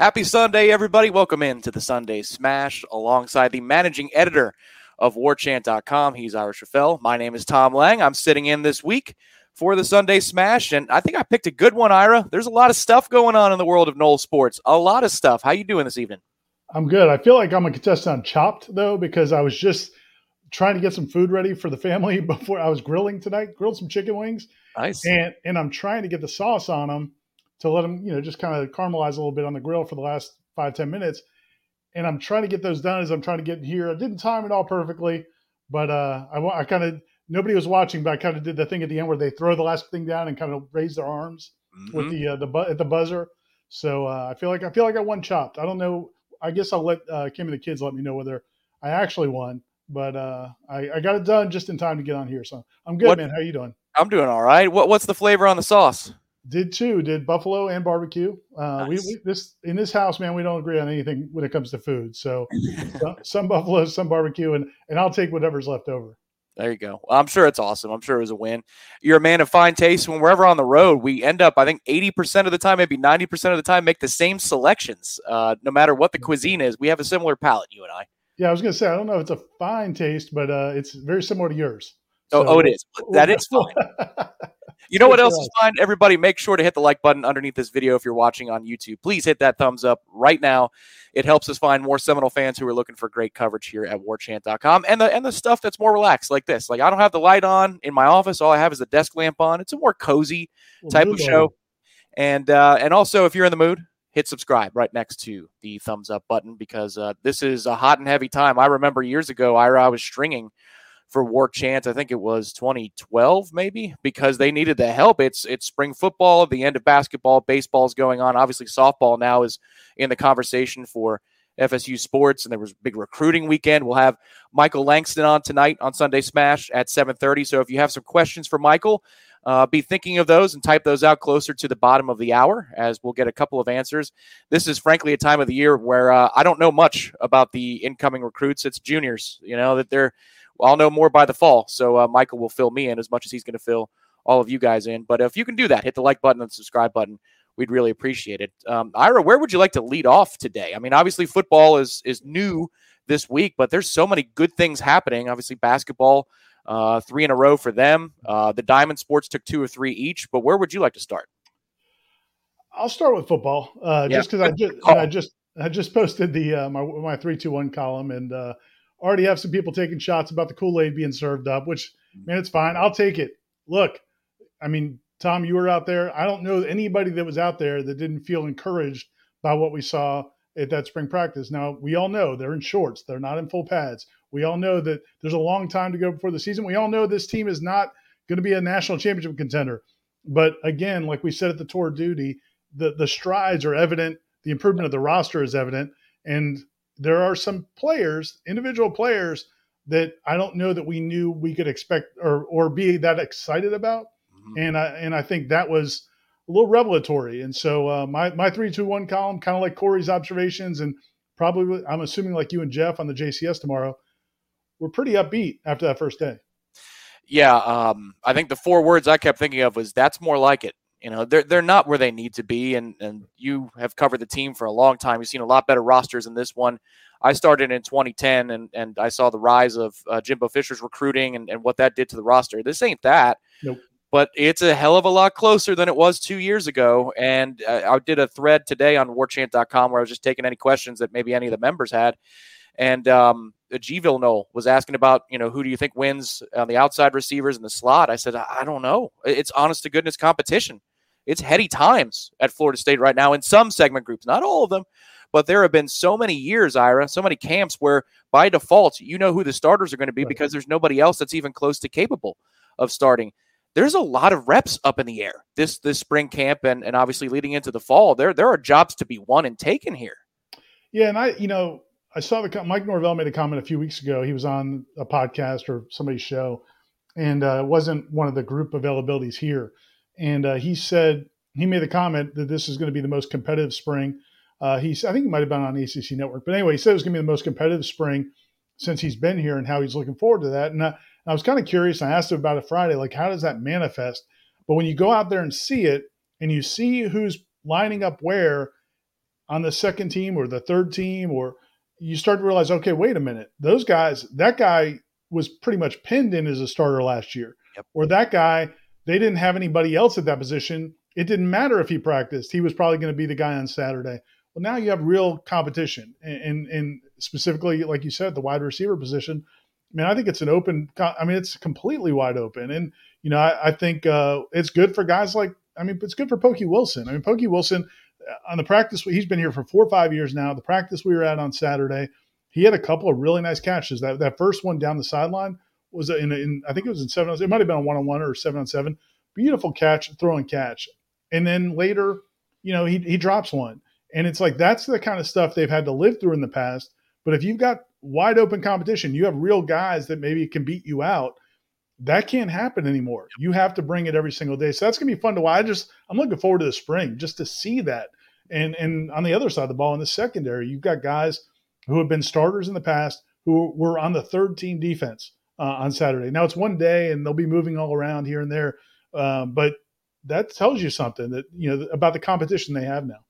Happy Sunday, everybody. Welcome in to the Sunday Smash alongside the managing editor of warchant.com. He's Ira Schoffel. My name is Tom Lang. I'm sitting in this week for the Sunday Smash, and I think I picked a good one, Ira. There's a lot of stuff going on in the world of Nole sports. A lot of stuff. How you doing this evening? I'm good. I feel like I'm a contestant on Chopped though because I was just trying to get some food ready for the family before I was grilling tonight. Grilled some chicken wings, Nice. and and I'm trying to get the sauce on them to let them, you know, just kind of caramelize a little bit on the grill for the last five ten minutes. And I'm trying to get those done as I'm trying to get in here. I didn't time it all perfectly, but uh, I I kind of nobody was watching, but I kind of did the thing at the end where they throw the last thing down and kind of raise their arms with Mhm. the uh, the bu- at the buzzer. So uh, I feel like I feel like I won chopped. I don't know. I guess I'll let uh, Kim and the kids let me know whether I actually won, but uh, I, I got it done just in time to get on here. So I'm good, What- man. How you doing? I'm doing all right. What, what's the flavor on the sauce? Did too. Did buffalo and barbecue? Uh, we, Nice. we this in this house, man. We don't agree on anything when it comes to food. So some, some buffalo, some barbecue, and and I'll take whatever's left over. There you go. I'm sure it's awesome. I'm sure it was a win. You're a man of fine taste. When we're ever on the road, we end up, I think, 80% of the time, maybe 90% of the time, make the same selections. Uh, no matter what the cuisine is, we have a similar palate, you and I. Yeah, I was gonna say I don't know if it's a fine taste, but uh, it's very similar to yours. Oh, oh, it is. That is fine. You know what else is fine? Everybody, make sure to hit the like button underneath this video if you're watching on YouTube. Please hit that thumbs up right now. It helps us find more Seminole fans who are looking for great coverage here at warchant.com and the and the stuff that's more relaxed like this. Like I don't have the light on in my office. All I have is the desk lamp on. It's a more cozy type of show. And uh, and also, if you're in the mood, hit subscribe right next to the thumbs up button because uh, this is a hot and heavy time. I remember years ago, Ira, I was stringing for War Chant. I think it was 2012, maybe, because they needed the help. It's it's spring football, the end of basketball, baseball's going on. Obviously, softball now is in the conversation for FSU sports, and there was big recruiting weekend. We'll have Michael Langston on tonight on Sunday Smash at 7:30. So if you have some questions for Michael, uh, be thinking of those and type those out closer to the bottom of the hour, as we'll get a couple of answers. This is frankly a time of the year where uh, I don't know much about the incoming recruits. It's juniors, you know that they're. I'll know more by the fall. So uh, Michael will fill me in as much as he's going to fill all of you guys in. But if you can do that, hit the like button and subscribe button. We'd really appreciate it. Um, Ira, where would you like to lead off today? I mean, obviously football is is new this week, but there's so many good things happening. Obviously, basketball, uh, three in a row for them. Uh, the Diamond Sports took two or three each. But where would you like to start? I'll start with football, uh, Yeah, just because I just. I just I just posted the uh, my my three two one column and uh, already have some people taking shots about the Kool Aid being served up. Which man, it's fine. I'll take it. Look, I mean, Tom, you were out there. I don't know anybody that was out there that didn't feel encouraged by what we saw at that spring practice. Now we all know they're in shorts. They're not in full pads. We all know that there's a long time to go before the season. We all know this team is not going to be a national championship contender. But again, like we said at the tour duty, the the strides are evident. The improvement of the roster is evident, and there are some players, individual players, that I don't know that we knew we could expect or or be that excited about. And I and I think that was a little revelatory. And so uh, my my three two one column, kind of like Corey's observations, and probably I'm assuming like you and Jeff on the JCS tomorrow, we're pretty upbeat after that first day. Yeah, um, I think the four words I kept thinking of was "that's more like it." You know, they're they're not where they need to be, and and you have covered the team for a long time. You've seen a lot better rosters than this one. I started in 2010, and and I saw the rise of uh, Jimbo Fisher's recruiting and, and what that did to the roster. This ain't that. Nope. But it's a hell of a lot closer than it was two years ago. And uh, I did a thread today on warchant.com where I was just taking any questions that maybe any of the members had. And um, G. Villanole was asking about, you know, who do you think wins on the outside receivers in the slot? I said, I don't know. It's honest to goodness competition. It's heady times at Florida State right now in some segment groups, not all of them, but there have been so many years, Ira, so many camps where by default you know who the starters are going to be Right. because there's nobody else that's even close to capable of starting. There's a lot of reps up in the air this this spring camp and, and obviously leading into the fall. There there are jobs to be won and taken here. Yeah, and I, you know, I saw the Mike Norvell made a comment a few weeks ago. He was on a podcast or somebody's show, and uh, it wasn't one of the group availabilities here. And uh, he said he made the comment that this is going to be the most competitive spring. Uh, he's, I think he might have been on ACC Network, but anyway, he said it was going to be the most competitive spring since he's been here, and how he's looking forward to that. And I, I was kind of curious. And I asked him about it Friday, like how does that manifest? But when you go out there and see it, and you see who's lining up where on the second team or the third team, or you start to realize, okay, wait a minute, those guys, that guy was pretty much pinned in as a starter last year, Yep. or that guy, they didn't have anybody else at that position. It didn't matter if he practiced; he was probably going to be the guy on Saturday. Well, now you have real competition, and, and, specifically, like you said, the wide receiver position. I mean, I think it's an open. I mean, it's completely wide open, and you know, I, I think uh, it's good for guys like. I mean, it's good for Pokey Wilson. I mean, Pokey Wilson uh, on the practice. He's been here for four or five years now. The practice we were at on Saturday, he had a couple of really nice catches. That that first one down the sideline was in, in I think it was in seven. It might have been a one on one or seven on seven. Beautiful catch, throw and catch, and then later, you know, he he drops one, and it's like that's the kind of stuff they've had to live through in the past. But if you've got wide open competition, you have real guys that maybe can beat you out. That can't happen anymore. You have to bring it every single day. So that's gonna be fun to watch. I just I'm looking forward to the spring just to see that. And and on the other side of the ball in the secondary, you've got guys who have been starters in the past who were on the third team defense uh, on Saturday. Now it's one day and they'll be moving all around here and there, um, but that tells you something that you know about the competition they have now.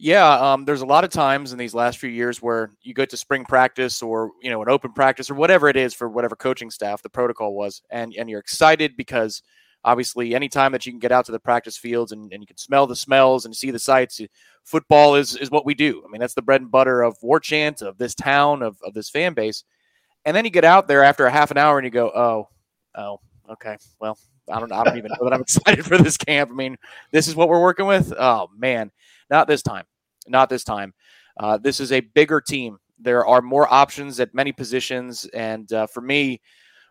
Yeah, um, there's a lot of times in these last few years where you go to spring practice or you know an open practice or whatever it is for whatever coaching staff the protocol was, and and you're excited because obviously anytime that you can get out to the practice fields and, and you can smell the smells and see the sights, football is is what we do. I mean that's the bread and butter of War Chant of this town of of this fan base, and then you get out there after a half an hour and you go, oh, oh, okay, well. I don't. I don't even know that I'm excited for this camp. I mean, this is what we're working with. Oh man, not this time. Not this time. Uh, this is a bigger team. There are more options at many positions. And uh, for me,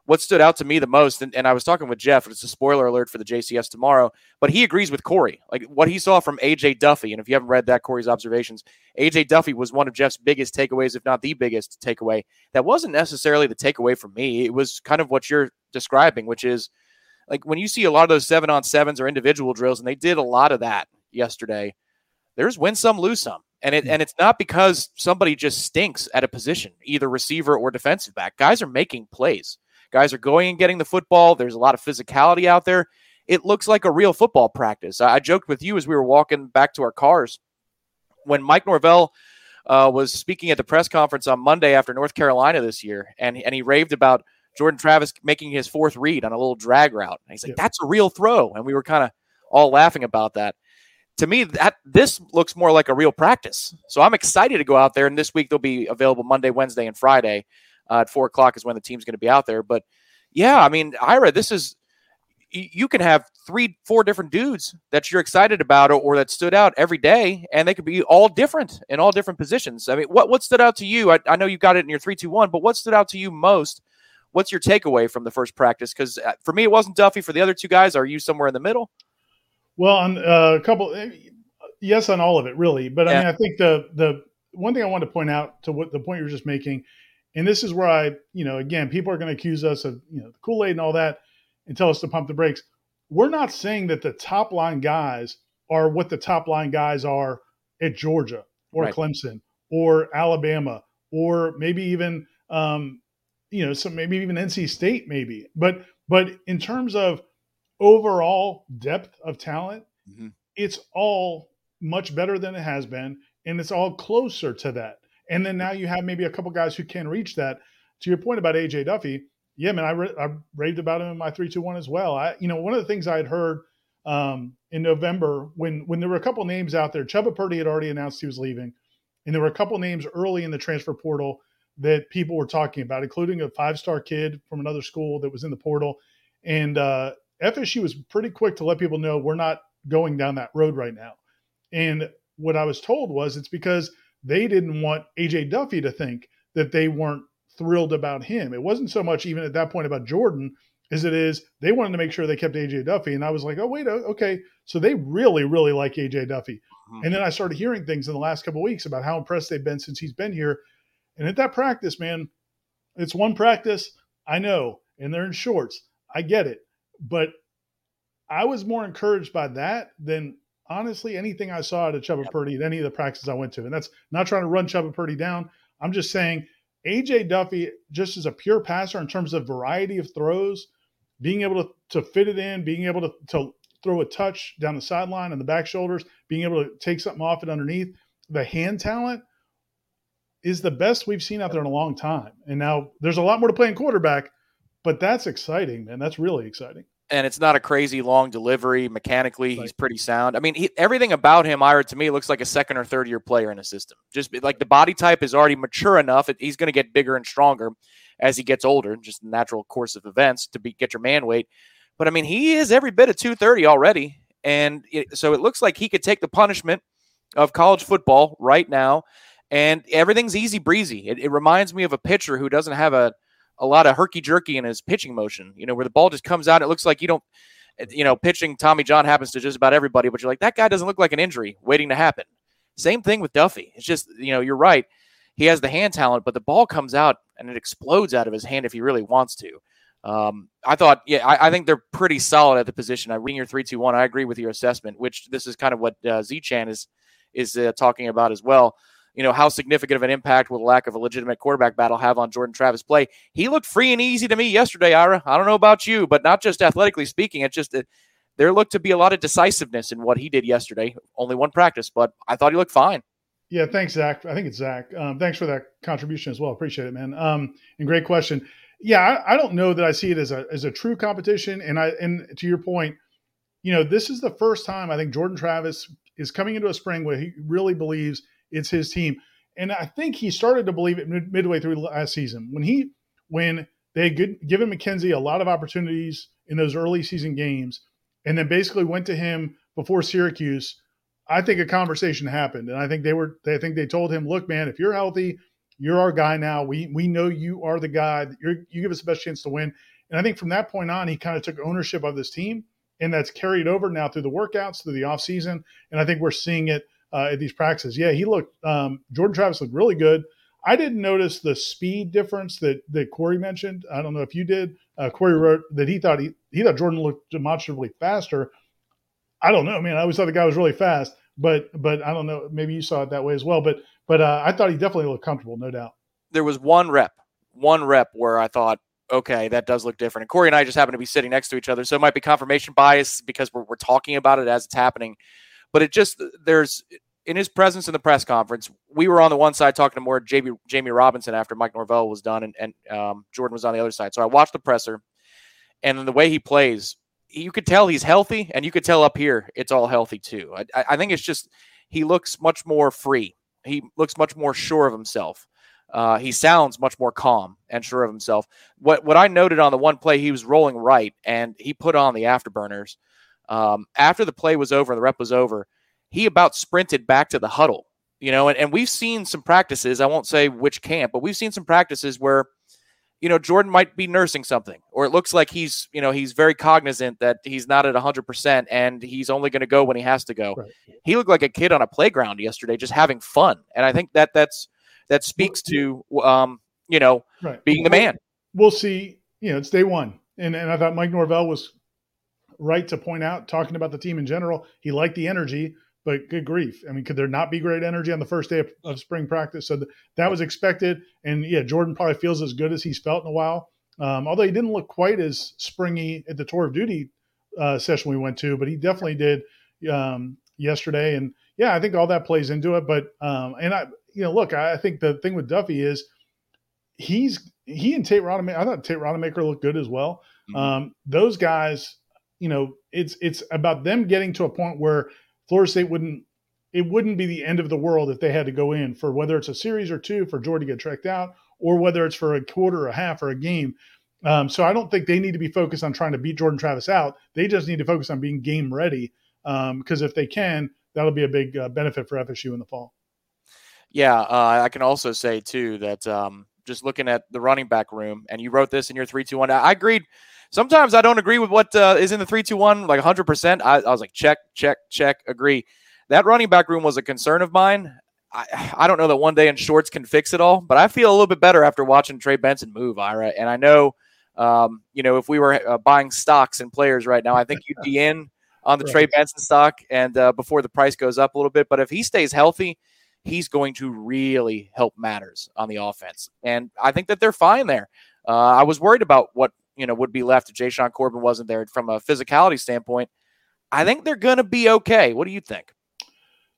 what stood out to me the most, and, and I was talking with Jeff, it's a spoiler alert for the JCS tomorrow, but he agrees with Corey. Like what he saw from AJ Duffy. And if you haven't read that, Corey's observations, AJ Duffy was one of Jeff's biggest takeaways, if not the biggest takeaway. That wasn't necessarily the takeaway for me. It was kind of what you're describing, which is like when you see a lot of those seven on sevens or individual drills, and they did a lot of that yesterday there's win some, lose some. And it hmm. and it's not because somebody just stinks at a position, either receiver or defensive back. Guys are making plays. Guys are going and getting the football. There's a lot of physicality out there. It looks like a real football practice. I, I joked with you as we were walking back to our cars when Mike Norvell uh, was speaking at the press conference on Monday after North Carolina this year, and and he raved about Jordan Travis making his fourth read on a little drag route. And he's like, Yeah. "That's a real throw," and we were kind of all laughing about that to me that this looks more like a real practice so i'm excited to go out there and this week they'll be available monday wednesday and friday uh, at four o'clock is when the team's going to be out there. But yeah i mean ira this is you can have three four different dudes that you're excited about or, or that stood out every day and they could be all different in all different positions. I mean what, what stood out to you? I, I know you got it in your 321 but what stood out to you most? What's your takeaway from the first practice? Because for me it wasn't duffy. For the other two guys are you somewhere in the middle? Well, on uh, a couple, eh, yes, on all of it, really. But I mean, I think the the one thing I want to point out to what the point you were just making, and this is where I, you know, again, people are going to accuse us of, you know, the Kool Aid and all that, and tell us to pump the brakes. We're not saying that the top line guys are what the top line guys are at Georgia or Right. Clemson or Alabama or maybe even, um, you know, some maybe even NC State, maybe. But but in terms of overall depth of talent, Mhm. it's all much better than it has been, and it's all closer to that. And then now you have maybe a couple guys who can reach that. To your point about AJ Duffy, yeah, man, I, I raved about him in my three two one as well. I, you know, one of the things I had heard um, in November when when there were a couple names out there, Chubba Purdy had already announced he was leaving, and there were a couple names early in the transfer portal that people were talking about, including a five star kid from another school that was in the portal, and uh, FSU was pretty quick to let people know we're not going down that road right now. And what I was told was it's because they didn't want AJ Duffy to think that they weren't thrilled about him. It wasn't so much even at that point about Jordan as it is they wanted to make sure they kept AJ Duffy. And I was like, oh wait, okay, so they really, really like AJ Duffy. Mhm. And then I started hearing things in the last couple of weeks about how impressed they've been since he's been here. And at that practice, man, it's one practice. I know, and they're in shorts. I get it, but I was more encouraged by that than honestly anything I saw out of Chubba Purdy at any of the practices I went to. And that's not trying to run Chubba Purdy down. I'm just saying AJ Duffy, just as a pure passer in terms of variety of throws, being able to, to fit it in, being able to, to throw a touch down the sideline and the back shoulders, being able to take something off it underneath, the hand talent is the best we've seen out there in a long time. And now there's a lot more to play in quarterback, but that's exciting, man. That's really exciting. And it's not a crazy long delivery. Mechanically, he's pretty sound. I mean, he, everything about him, Ira, to me, looks like a second or third year player in a system. Just like the body type is already mature enough. It, he's going to get bigger and stronger as he gets older, just the natural course of events to be, get your man weight. But I mean, he is every bit of 230 already. And it, so it looks like he could take the punishment of college football right now. And everything's easy breezy. It, it reminds me of a pitcher who doesn't have a, a lot of herky jerky in his pitching motion, you know, where the ball just comes out. It looks like you don't, you know, pitching Tommy John happens to just about everybody, but you're like, that guy doesn't look like an injury waiting to happen. Same thing with Duffy. It's just, you know, you're right. He has the hand talent, but the ball comes out and it explodes out of his hand if he really wants to. Um, I thought, yeah, I, I think they're pretty solid at the position. I reading your three, two, one. I agree with your assessment, which this is kind of what uh, Z-Chan is is uh, talking about as well. You know, how significant of an impact will the lack of a legitimate quarterback battle have on Jordan Travis' play? He looked free and easy to me yesterday, Ira. I don't know about you, but not just athletically speaking. It's just there looked to be a lot of decisiveness in what he did yesterday. Only one practice, but I thought he looked fine. Yeah, thanks, Zach. I think it's Zach. Um, thanks for that contribution as well. Appreciate it, man. Um, and great question. Yeah, I, I don't know that I see it as a as a true competition. And I and to your point, you know, this is the first time I think Jordan Travis is coming into a spring where he really believes it's his team. And I think he started to believe it mid- midway through last season when he when they had good, given McKenzie a lot of opportunities in those early season games, and then basically went to him before Syracuse. I think a conversation happened, and I think they were. They I think they told him, "Look, man, if you're healthy, you're our guy now. We we know you are the guy. You're, you give us the best chance to win." And I think from that point on, he kind of took ownership of this team, and that's carried over now through the workouts, through the offseason. And I think we're seeing it uh, at these practices. Yeah, he looked. Um, Jordan Travis looked really good. I didn't notice the speed difference that that Corey mentioned. I don't know if you did. Uh, Corey wrote that he thought he he thought Jordan looked demonstrably faster. I don't know. I mean, I always thought the guy was really fast, but but I don't know. Maybe you saw it that way as well. But but uh, I thought he definitely looked comfortable, no doubt. There was one rep, one rep where I thought, okay, that does look different. And Corey and I just happen to be sitting next to each other, so it might be confirmation bias because we're we're talking about it as it's happening. But it just there's in his presence in the press conference, we were on the one side talking to more Jammie, Jammie Robinson after Mike Norvell was done, and, and um, Jordan was on the other side. So I watched the presser, and then the way he plays, you could tell he's healthy, and you could tell up here it's all healthy too. I, I think it's just he looks much more free. He looks much more sure of himself. Uh, he sounds much more calm and sure of himself. What what I noted on the one play, he was rolling right, and he put on the afterburners. Um, after the play was over and the rep was over, he about sprinted back to the huddle, you know, and, and we've seen some practices. I won't say which camp, but we've seen some practices where, you know, Jordan might be nursing something, or it looks like he's, you know, he's very cognizant that he's not at 100% and he's only going to go when he has to go. Right. He looked like a kid on a playground yesterday, just having fun. And I think that that's, that speaks to, um, you know, Right. being the man. We'll see. You know, it's day one, and and I thought Mike Norvell was right to point out, talking about the team in general, he liked the energy. But good grief. I mean, could there not be great energy on the first day of, of spring practice? So th- that was expected. And yeah, Jordan probably feels as good as he's felt in a while. Um, although he didn't look quite as springy at the tour of duty uh, session we went to, but he definitely did um, yesterday. And yeah, I think all that plays into it. But um, and I, you know, look, I, I think the thing with Duffy is he's he and Tate Rodemaker. I thought Tate Rodemaker looked good as well. Mhm. Um, those guys, you know, it's it's about them getting to a point where Florida State wouldn't it wouldn't be the end of the world if they had to go in for whether it's a series or two for Jordan to get tracked out or whether it's for a quarter, or a half, or a game. Um, so I don't think they need to be focused on trying to beat Jordan Travis out. They just need to focus on being game ready because if they can, that'll be a big uh, benefit for FSU in the fall. Yeah, uh, I can also say too that um, just looking at the running back room, and you wrote this in your three two one. I agreed. Sometimes I don't agree with what uh, is in the three two one, like hundred percent. I I was like check, check, check, agree. That running back room was a concern of mine. I, I don't know that one day in shorts can fix it all, but I feel a little bit better after watching Trey Benson move, Ira. And I know, um, you know, if we were uh, buying stocks and players right now, I think you'd be in on the Right. Trey Benson stock, and uh, before the price goes up a little bit. But if he stays healthy, he's going to really help matters on the offense, and I think that they're fine there. Uh, I was worried about what you know would be left if Jashaun Corbin wasn't there from a physicality standpoint. I think they're going to be okay. What do you think?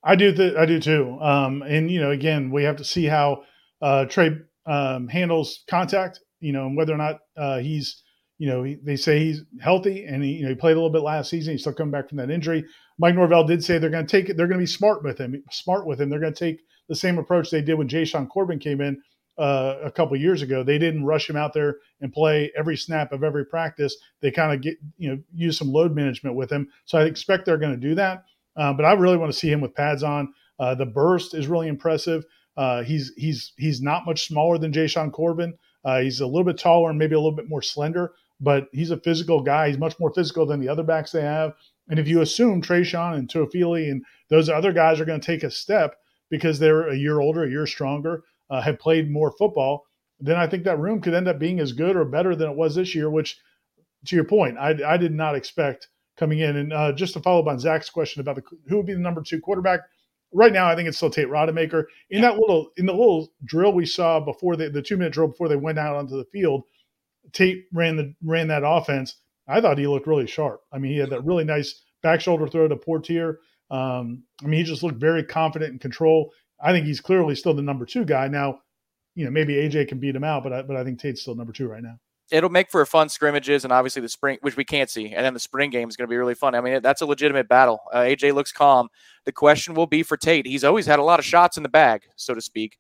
I do. Th- I do too. Um, and you know, again, we have to see how uh, Trey um, handles contact. You know, and whether or not uh, he's, you know, he, they say he's healthy, and he, you know, he played a little bit last season. He's still coming back from that injury. Mike Norvell did say they're going to take it. They're going to be smart with him. Smart with him. They're going to take the same approach they did when Jashaun Corbin came in uh, a couple years ago. They didn't rush him out there and play every snap of every practice. They kind of get, you know, use some load management with him. So I expect they're going to do that. Uh, but I really want to see him with pads on. Uh, the burst is really impressive. Uh, he's he's he's not much smaller than Jashaun Corbin. Uh, he's a little bit taller and maybe a little bit more slender, but he's a physical guy. He's much more physical than the other backs they have. And if you assume Treshaun and Toafili and those other guys are going to take a step because they're a year older, a year stronger, uh, have played more football, then I think that room could end up being as good or better than it was this year. Which, to your point, I, I did not expect coming in. And uh, just to follow up on Zach's question about the, who would be the number two quarterback, right now I think it's still Tate Rodemaker. In that little in the little drill we saw before the the two minute drill before they went out onto the field, Tate ran the ran that offense. I thought he looked really sharp. I mean, he had that really nice back shoulder throw to Portier. Um, I mean, he just looked very confident in control. I think he's clearly still the number two guy now. You know, maybe AJ can beat him out, but I, but I think Tate's still number two right now. It'll make for a fun scrimmages, and obviously the spring, which we can't see, and then the spring game is going to be really fun. I mean, that's a legitimate battle. Uh, AJ looks calm. The question will be for Tate. He's always had a lot of shots in the bag, so to speak.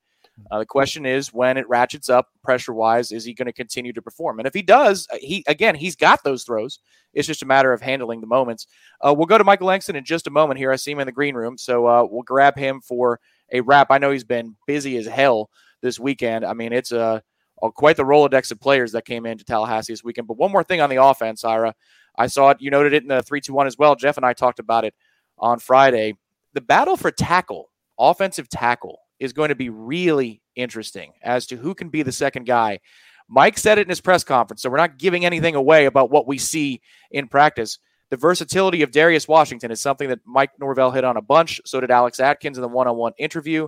Uh, the question is when it ratchets up pressure wise, is he going to continue to perform? And if he does, uh, he again he's got those throws. It's just a matter of handling the moments. Uh, we'll go to Michael Langston in just a moment. Here, I see him in the green room, so uh, we'll grab him for a wrap. I know he's been busy as hell this weekend. I mean, it's a uh, quite the rolodex of players that came into Tallahassee this weekend. But one more thing on the offense, Ira, I saw it. You noted it in the three two one as well. Jeff and I talked about it on Friday. The battle for tackle, offensive tackle, is going to be really interesting as to who can be the second guy. Mike said it in his press conference, so we're not giving anything away about what we see in practice. The versatility of Darius Washington is something that Mike Norvell hit on a bunch. So did Alex Atkins in the one-on-one interview.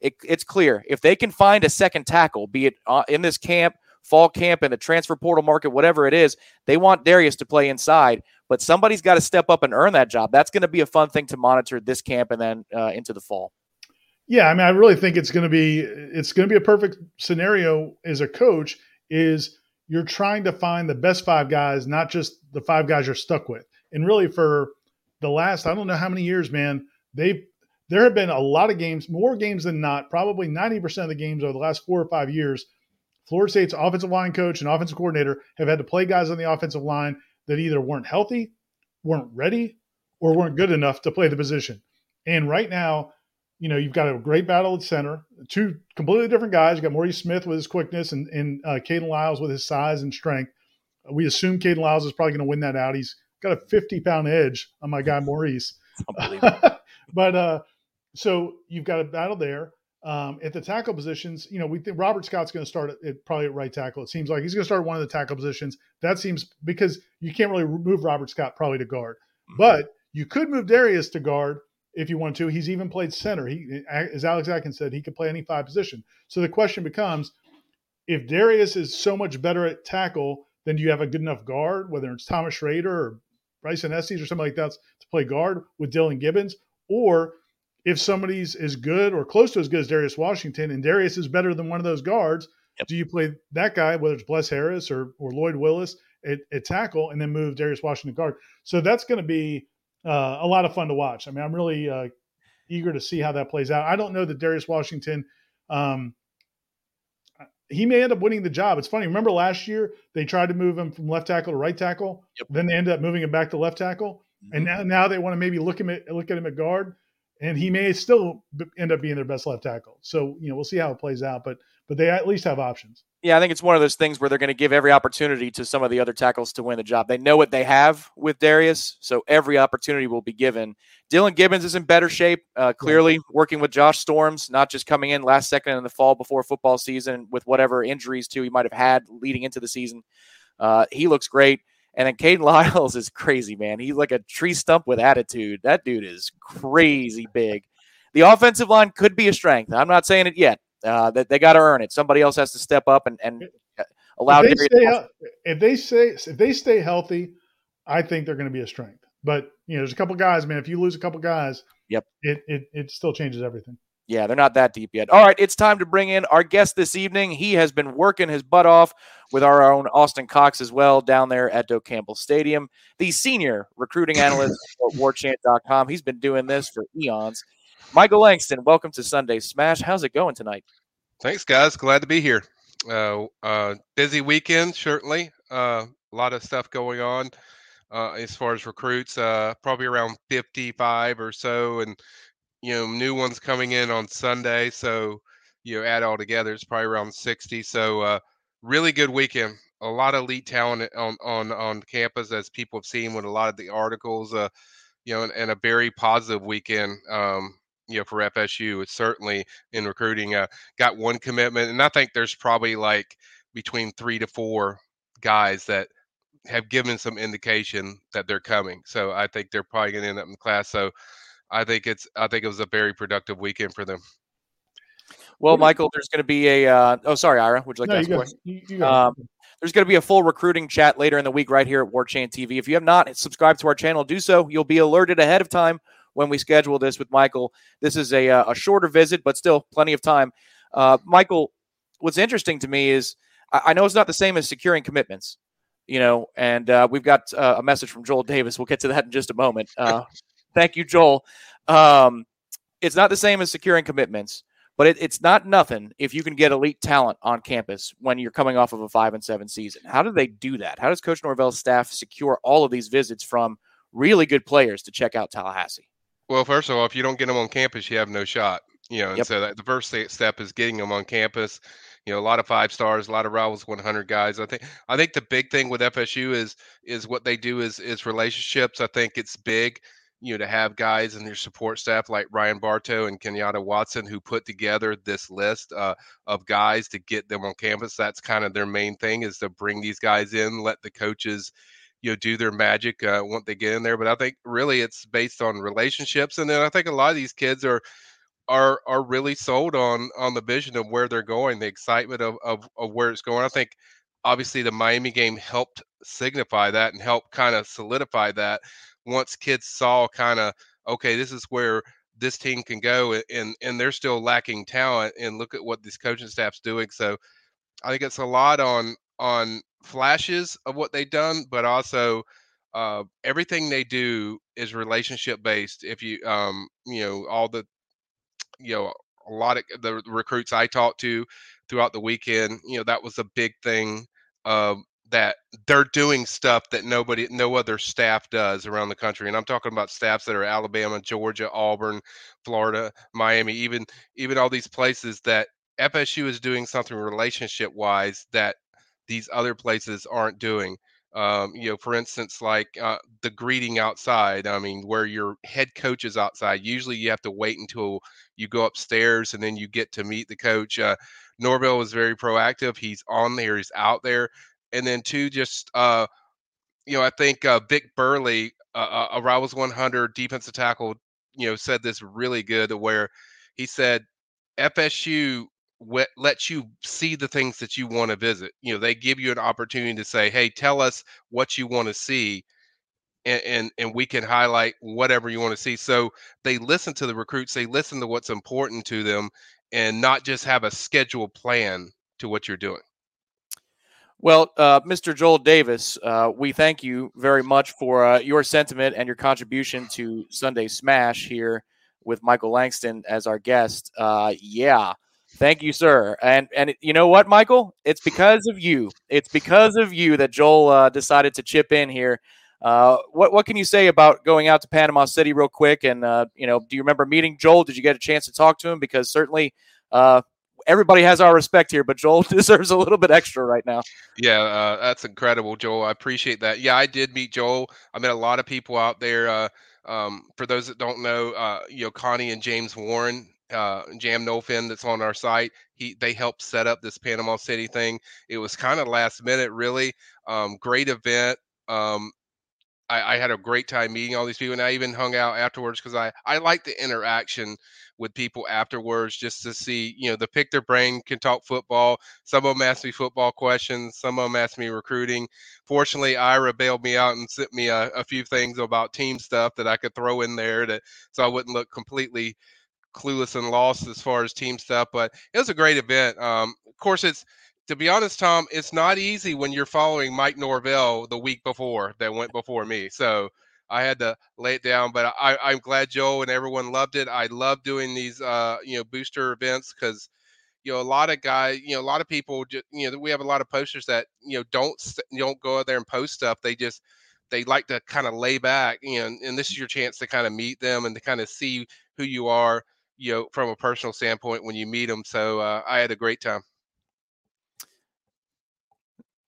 It, it's clear if they can find a second tackle, be it uh, in this camp, fall camp, in the transfer portal market, whatever it is, they want Darius to play inside. But somebody's got to step up and earn that job. That's going to be a fun thing to monitor this camp and then uh, into the fall. Yeah, I mean, I really think it's going to be it's going to be a perfect scenario as a coach. Is you're trying to find the best five guys, not just the five guys you're stuck with. And really, for the last I don't know how many years, man, they there have been a lot of games, more games than not, probably 90% of the games over the last four or five years. Florida State's offensive line coach and offensive coordinator have had to play guys on the offensive line that either weren't healthy, weren't ready, or weren't good enough to play the position. And right now, you know, you've got a great battle at center, two completely different guys. You got Maurice Smith with his quickness and, and uh, Kayden Lyles with his size and strength. We assume Kayden Lyles is probably going to win that out. He's got a 50 pound edge on my guy Maurice. but uh, so you've got a battle there. Um, at the tackle positions, you know, we think Robert Scott's going to start at, at probably at right tackle. It seems like he's going to start one of the tackle positions. That seems because you can't really move Robert Scott probably to guard, but you could move Darius to guard if you want to. He's even played center. He, as Alex Atkins said, he could play any five position. So the question becomes, if Darius is so much better at tackle, then do you have a good enough guard, whether it's Thomas Shrader or Bryson Estes or something like that to play guard with Dillan Gibbons, or if somebody's as good or close to as good as Darius Washington, and Darius is better than one of those guards, Yep. do you play that guy, whether it's Bless Harris or or Lloyd Willis at, at tackle, and then move Darius Washington guard? So that's going to be uh, a lot of fun to watch. I mean, I'm really uh, eager to see how that plays out. I don't know that Darius Washington. Um, he may end up winning the job. It's funny. Remember last year they tried to move him from left tackle to right tackle. Yep. Then they ended up moving him back to left tackle, and mm-hmm. now, now they want to maybe look him at look at him at guard, and he may still end up being their best left tackle. So you know we'll see how it plays out, but but they at least have options. Yeah, I think it's one of those things where they're going to give every opportunity to some of the other tackles to win the job. They know what they have with Darius, so every opportunity will be given. Dillan Gibbons is in better shape, uh, clearly working with Josh Storms, not just coming in last second in the fall before football season with whatever injuries too he might have had leading into the season. Uh, he looks great. And then Kayden Lyles is crazy, man. He's like a tree stump with attitude. That dude is crazy big. The offensive line could be a strength. I'm not saying it yet. Uh, that they got to earn it. Somebody else has to step up and, and allow. if they, stay, if they stay if they stay healthy, I think they're going to be a strength. But you know, there's a couple guys, man. If you lose a couple guys, Yep. it it it still changes everything. Yeah, they're not that deep yet. All right, it's time to bring in our guest this evening. He has been working his butt off with our own Austin Cox as well down there at Doak Campbell Stadium, the senior recruiting analyst at warchant.com. He's been doing this for eons. Michael Langston, welcome to Sunday Smash. How's it going tonight? Thanks, guys. Glad to be here. Uh, uh, busy weekend, certainly. Uh, a lot of stuff going on uh, as far as recruits. Uh, probably around 55 or so, and you know, new ones coming in on Sunday. So you know, add all together, it's probably around 60. So uh, really good weekend. A lot of elite talent on on on campus, as people have seen with a lot of the articles. Uh, you know, and, and a very positive weekend. Um, you know, for FSU, it's certainly in recruiting. Uh, got one commitment, and I think there's probably like between three to four guys that have given some indication that they're coming. So I think they're probably going to end up in class. So I think it's I think it was a very productive weekend for them. Well, Michael, there's going to be a. Uh, oh, sorry, Ira. Would you like No, to you ask a go. question? You, you go. Um, there's going to be a full recruiting chat later in the week right here at War Chant TV. If you have not subscribed to our channel, do so. You'll be alerted ahead of time when we schedule this with Michael. This is a, uh, a shorter visit, but still plenty of time. Uh, Michael, what's interesting to me is I, I know it's not the same as securing commitments, you know, and uh, we've got uh, a message from Joel Davis. We'll get to that in just a moment. Uh, thank you, Joel. Um, it's not the same as securing commitments but it, it's not nothing if you can get elite talent on campus when you're coming off of a five and seven season. How do they do that? How does Coach Norvell's staff secure all of these visits from really good players to check out Tallahassee? Well, first of all, if you don't get them on campus, you have no shot. You know, and Yep. so that, the first step is getting them on campus. You know, a lot of five stars, a lot of rivals 100 guys. I think I think the big thing with FSU is is what they do is is relationships. I think it's big, you know, to have guys in their support staff like Ryan Bartow and Kenyatta Watson who put together this list uh, of guys to get them on campus. That's kind of their main thing is to bring these guys in, let the coaches you know do their magic uh, once they get in there. But I think really it's based on relationships, and then I think a lot of these kids are are are really sold on on the vision of where they're going, the excitement of of, of where it's going. I think obviously the Miami game helped signify that and help kind of solidify that once kids saw kind of okay, this is where this team can go and and they're still lacking talent and look at what this coaching staff's doing. So I think it's a lot on on flashes of what they've done, but also uh, everything they do is relationship based. If you um you know all the you know a lot of the recruits I talked to throughout the weekend, you know that was a big thing um, that they're doing stuff that nobody, no other staff does around the country. And I'm talking about staffs that are Alabama, Georgia, Auburn, Florida, Miami, even even all these places that FSU is doing something relationship wise that these other places aren't doing. Um, you know, for instance, like uh, the greeting outside. I mean, where your head coach is outside. Usually, you have to wait until you go upstairs and then you get to meet the coach. Uh, Norvell is very proactive. He's on there. He's out there. And then two, just uh, you know, I think uh, Vic Burley, uh, a Rivals 100 defensive tackle, you know, said this really good. Where he said FSU wet, lets you see the things that you want to visit. You know, they give you an opportunity to say, "Hey, tell us what you want to see." and, and and we can highlight whatever you want to see. So they listen to the recruits, they listen to what's important to them, and not just have a scheduled plan to what you're doing. Well, uh, Mr. Joel Davis, uh, we thank you very much for uh, your sentiment and your contribution to Sunday Smash here with Michael Langston as our guest. Uh, yeah, thank you, sir. And and you know what, Michael? It's because of you. It's because of you that Joel uh, decided to chip in here. Uh, what what can you say about going out to Panama City real quick? And you know, do you remember meeting Joel? Did you get a chance to talk to him? Because certainly everybody has our respect here, but Joel deserves a little bit extra right now. Yeah, uh, that's incredible, Joel. I appreciate that. Yeah, I did meet Joel. I met a lot of people out there. Uh, um, for those that don't know, uh, you know, Connie and James Warren, uh, Jam Nolfin, that's on our site. He they helped set up this Panama City thing. It was kind of last minute, really. Um, great event. Um, I, I, had a great time meeting all these people, and I even hung out afterwards because I I like the interaction with people afterwards just to see you know the pick their brain can talk football. Some of them asked me football questions, some of them asked me recruiting. Fortunately, Ira bailed me out and sent me a, a few things about team stuff that I could throw in there to so I wouldn't look completely clueless and lost as far as team stuff. But it was a great event. Um, of course, it's to be honest, Tom, it's not easy when you're following Mike Norvell the week before that went before me. So I had to lay it down, but I, I'm glad Joe and everyone loved it. I love doing these, uh, you know, booster events because, you know, a lot of guys, you know, a lot of people, just, you know, we have a lot of posters that, you know, don't don't go out there and post stuff. They just they like to kind of lay back, you know, and this is your chance to kind of meet them and to kind of see who you are, you know, from a personal standpoint when you meet them. So uh, I had a great time.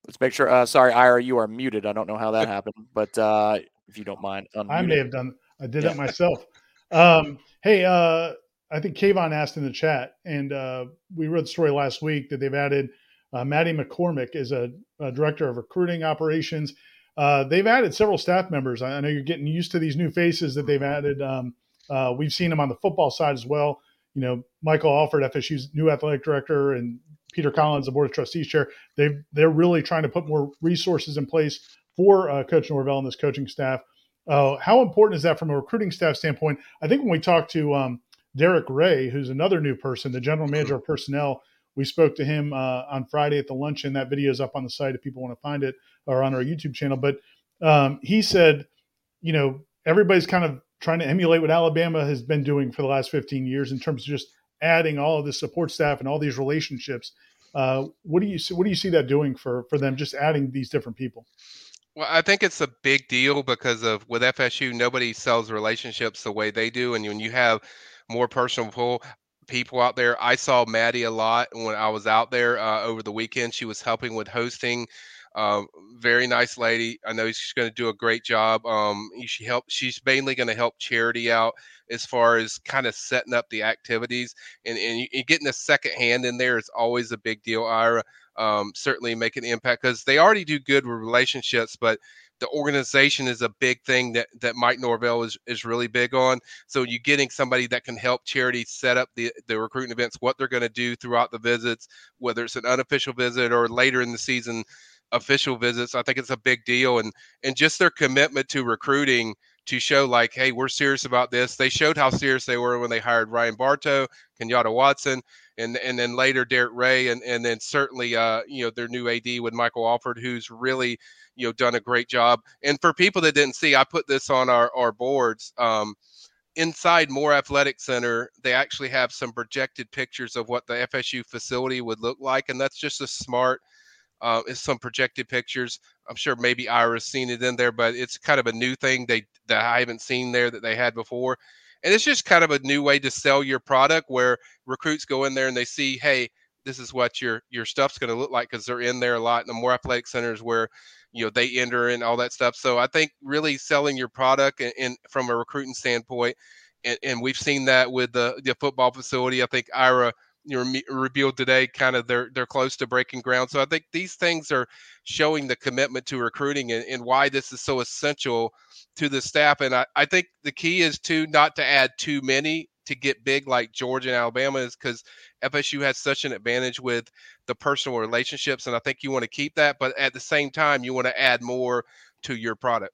Let's make sure. Uh, sorry, Ira, you are muted. I don't know how that happened, but uh, if you don't mind, unmuted. I may have done. I did yeah. that myself. Um, hey, uh, I think Kayvon asked in the chat, and uh, we read the story last week that they've added uh, Maddie McCormick as a, a, director of recruiting operations. Uh, they've added several staff members. I, know you're getting used to these new faces that they've added. Um, uh, we've seen them on the football side as well. You know, Michael Alford, FSU's new athletic director, and Peter Collins, the board of trustees chair, they they're really trying to put more resources in place for uh, Coach Norvell and this coaching staff. Uh, how important is that from a recruiting staff standpoint? I think when we talked to um, Darrick Yray, who's another new person, the general manager of personnel, we spoke to him uh, on Friday at the luncheon. That video is up on the site if people want to find it or on our YouTube channel. But um, he said, you know, everybody's kind of trying to emulate what Alabama has been doing for the last 15 years in terms of just adding all of the support staff and all these relationships. Uh, what do you see, what do you see that doing for for them? Just adding these different people. Well, I think it's a big deal because of with FSU, nobody sells relationships the way they do, and when you have more personal pull people out there, I saw Maddie a lot when I was out there uh, over the weekend. She was helping with hosting um, very nice lady. I know she's going to do a great job. Um, she help. She's mainly going to help charity out as far as kind of setting up the activities and, and, and getting a second hand in there is always a big deal. Ira um, certainly make an impact because they already do good with relationships, but the organization is a big thing that that Mike Norvell is is really big on. So you getting somebody that can help charity set up the the recruiting events, what they're going to do throughout the visits, whether it's an unofficial visit or later in the season official visits. I think it's a big deal, and and just their commitment to recruiting to show like, hey, we're serious about this. They showed how serious they were when they hired Ryan Bartow, Kenyatta Watson, and and then later Darrick Yray, and and then certainly uh you know their new AD with Michael Alford, who's really you know done a great job. And for people that didn't see, I put this on our our boards. Um, inside Moore Athletic Center, they actually have some projected pictures of what the FSU facility would look like, and that's just a smart uh, is some projected pictures. I'm sure maybe Ira's seen it in there, but it's kind of a new thing they that I haven't seen there that they had before. And it's just kind of a new way to sell your product where recruits go in there and they see, hey, this is what your your stuff's going to look like because they're in there a lot in the more athletic centers where you know they enter and all that stuff. So I think really selling your product and, and from a recruiting standpoint, and, and we've seen that with the the football facility. I think Ira you know, revealed today kind of they're they're close to breaking ground. So I think these things are showing the commitment to recruiting and, and why this is so essential to the staff. And I, I think the key is to not to add too many to get big like Georgia and Alabama is because FSU has such an advantage with the personal relationships. And I think you want to keep that, but at the same time, you want to add more to your product.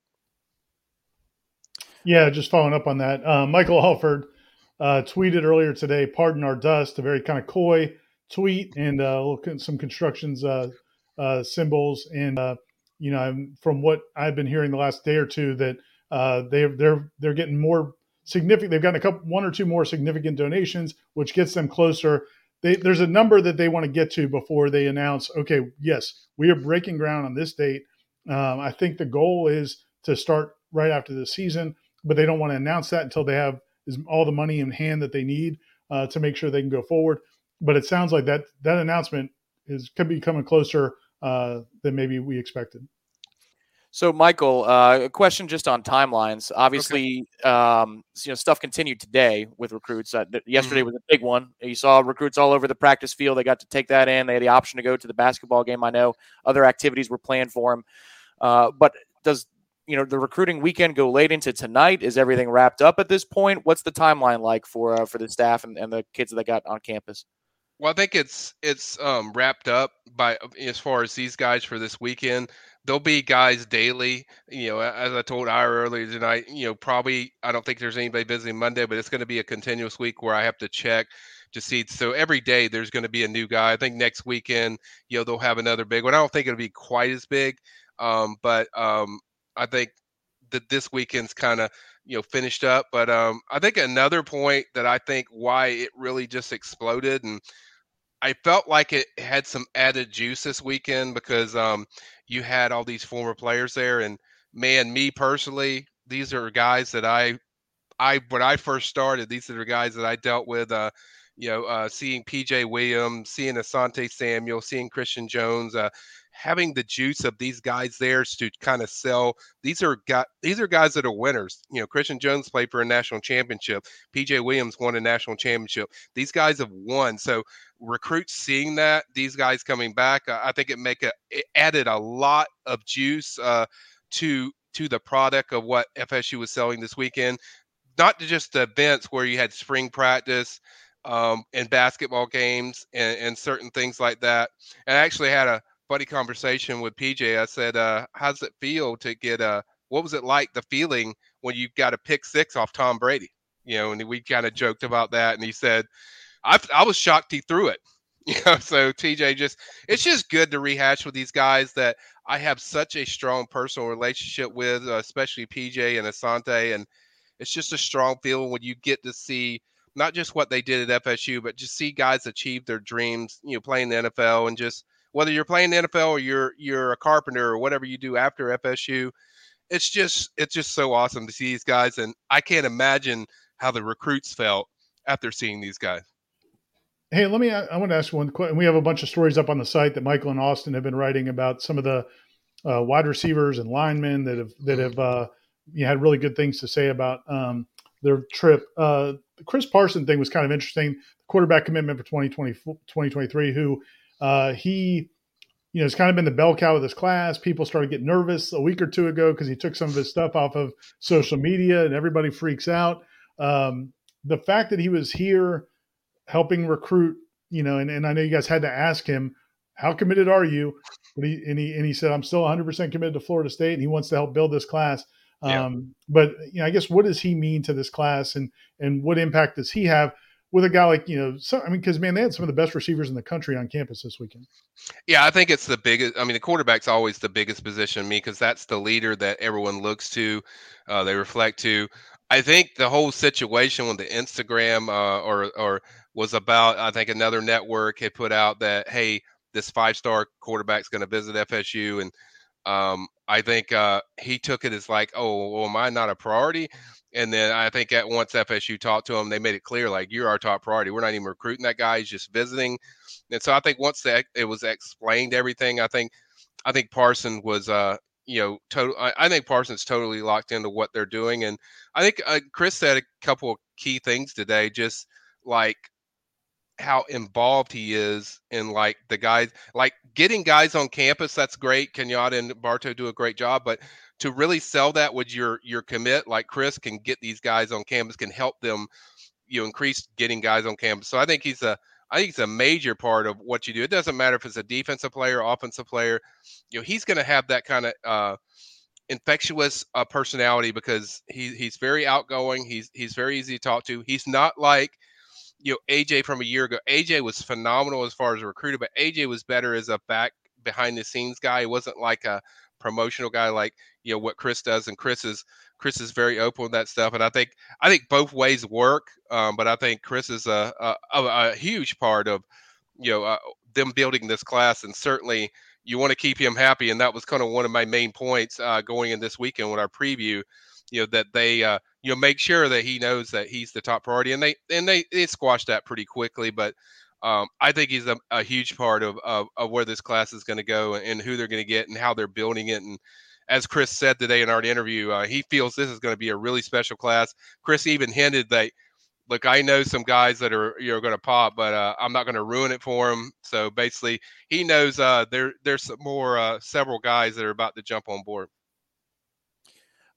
Yeah, just following up on that. Uh, Michael Alford uh, tweeted earlier today, "Pardon our dust," a very kind of coy tweet and uh, look at some constructions uh, uh, symbols. And uh, you know, from what I've been hearing the last day or two, that uh, they they're they're getting more significant. They've gotten a couple, one or two more significant donations, which gets them closer. They, there's a number that they want to get to before they announce. Okay, yes, we are breaking ground on this date. Um, I think the goal is to start right after the season, but they don't want to announce that until they have all the money in hand that they need uh, to make sure they can go forward. But it sounds like that that announcement is could be coming closer uh, than maybe we expected. So, Michael, uh, a question just on timelines. Obviously, okay. um, you know, stuff continued today with recruits. Uh, yesterday mm-hmm. was a big one. You saw recruits all over the practice field. They got to take that in. They had the option to go to the basketball game. I know other activities were planned for them. Uh, but does you know the recruiting weekend go late into tonight? Is everything wrapped up at this point? What's the timeline like for uh, for the staff and, and the kids that got on campus? Well, I think it's it's um, wrapped up by as far as these guys for this weekend there'll be guys daily. You know, as I told Ira earlier tonight, you know, probably I don't think there's anybody visiting Monday, but it's going to be a continuous week where I have to check to see. So every day there's going to be a new guy. I think next weekend, you know, they'll have another big one. I don't think it'll be quite as big, um, but um, I think that this weekend's kind of you know finished up. But um, I think another point that I think why it really just exploded and I felt like it had some added juice this weekend because um, you had all these former players there, and man, me personally, these are guys that I, I when I first started, these are the guys that I dealt with. Uh, you know, uh, seeing PJ Williams, seeing Asante Samuel, seeing Christian Jones, uh, having the juice of these guys there to kind of sell. These are got these are guys that are winners. You know, Christian Jones played for a national championship. PJ Williams won a national championship. These guys have won. So recruits seeing that, these guys coming back, I think it make a it added a lot of juice uh, to to the product of what FSU was selling this weekend. Not to just the events where you had spring practice um, and basketball games and, and certain things like that. And I actually had a funny conversation with PJ. I said, uh, "How's it feel to get a? What was it like the feeling when you got a pick six off Tom Brady? You know?" And we kind of joked about that, and he said, "I I was shocked he threw it." You know, so TJ just it's just good to rehash with these guys that I have such a strong personal relationship with, uh, especially PJ and Asante, and it's just a strong feeling when you get to see not just what they did at FSU, but just see guys achieve their dreams, you know, playing the NFL and just whether you're playing the NFL or you're you're a carpenter or whatever you do after FSU, it's just it's just so awesome to see these guys, and I can't imagine how the recruits felt after seeing these guys. Hey, let me. I want to ask one question. We have a bunch of stories up on the site that Michael and Austin have been writing about some of the uh, wide receivers and linemen that have that have uh, you had really good things to say about um, their trip. Uh, the Chris Parson thing was kind of interesting. The quarterback commitment for 2020, 2023, who uh, he, you know, has kind of been the bell cow of this class. People started getting nervous a week or two ago because he took some of his stuff off of social media, and everybody freaks out. Um, the fact that he was here helping recruit, you know, and, and I know you guys had to ask him, how committed are you? But he, and he and he said, I'm still 100% committed to Florida State, and he wants to help build this class. Yeah. Um, but you know, I guess what does he mean to this class, and and what impact does he have? With a guy like you know, so, I mean, because man, they had some of the best receivers in the country on campus this weekend. Yeah, I think it's the biggest. I mean, the quarterback's always the biggest position me because that's the leader that everyone looks to, uh, they reflect to. I think the whole situation with the Instagram uh, or or was about. I think another network had put out that hey, this five star quarterback's going to visit FSU, and um, I think uh, he took it as like, oh, well, am I not a priority? And then I think at once FSU talked to him, they made it clear like you're our top priority. We're not even recruiting that guy; he's just visiting. And so I think once that it was explained everything, I think I think Parson was uh you know total. I, I think Parson's totally locked into what they're doing, and I think uh, Chris said a couple of key things today, just like how involved he is in like the guys like getting guys on campus that's great kenyatta and bartow do a great job but to really sell that with your your commit like chris can get these guys on campus can help them you know increase getting guys on campus so i think he's a i think it's a major part of what you do it doesn't matter if it's a defensive player offensive player you know he's going to have that kind of uh infectious uh, personality because he he's very outgoing. He's he's very easy to talk to. He's not like you know AJ from a year ago. AJ was phenomenal as far as a recruiter, but AJ was better as a back behind the scenes guy. He wasn't like a promotional guy like you know what Chris does, and Chris is Chris is very open with that stuff. And I think I think both ways work, um, but I think Chris is a a, a huge part of you know uh, them building this class, and certainly you want to keep him happy, and that was kind of one of my main points uh, going in this weekend with our preview. You know that they uh, you know make sure that he knows that he's the top priority, and they and they they squashed that pretty quickly. But um, I think he's a, a huge part of, of, of where this class is going to go and who they're going to get and how they're building it. And as Chris said today in our interview, uh, he feels this is going to be a really special class. Chris even hinted that look, I know some guys that are you're going to pop, but uh, I'm not going to ruin it for him. So basically, he knows uh, there there's more uh, several guys that are about to jump on board.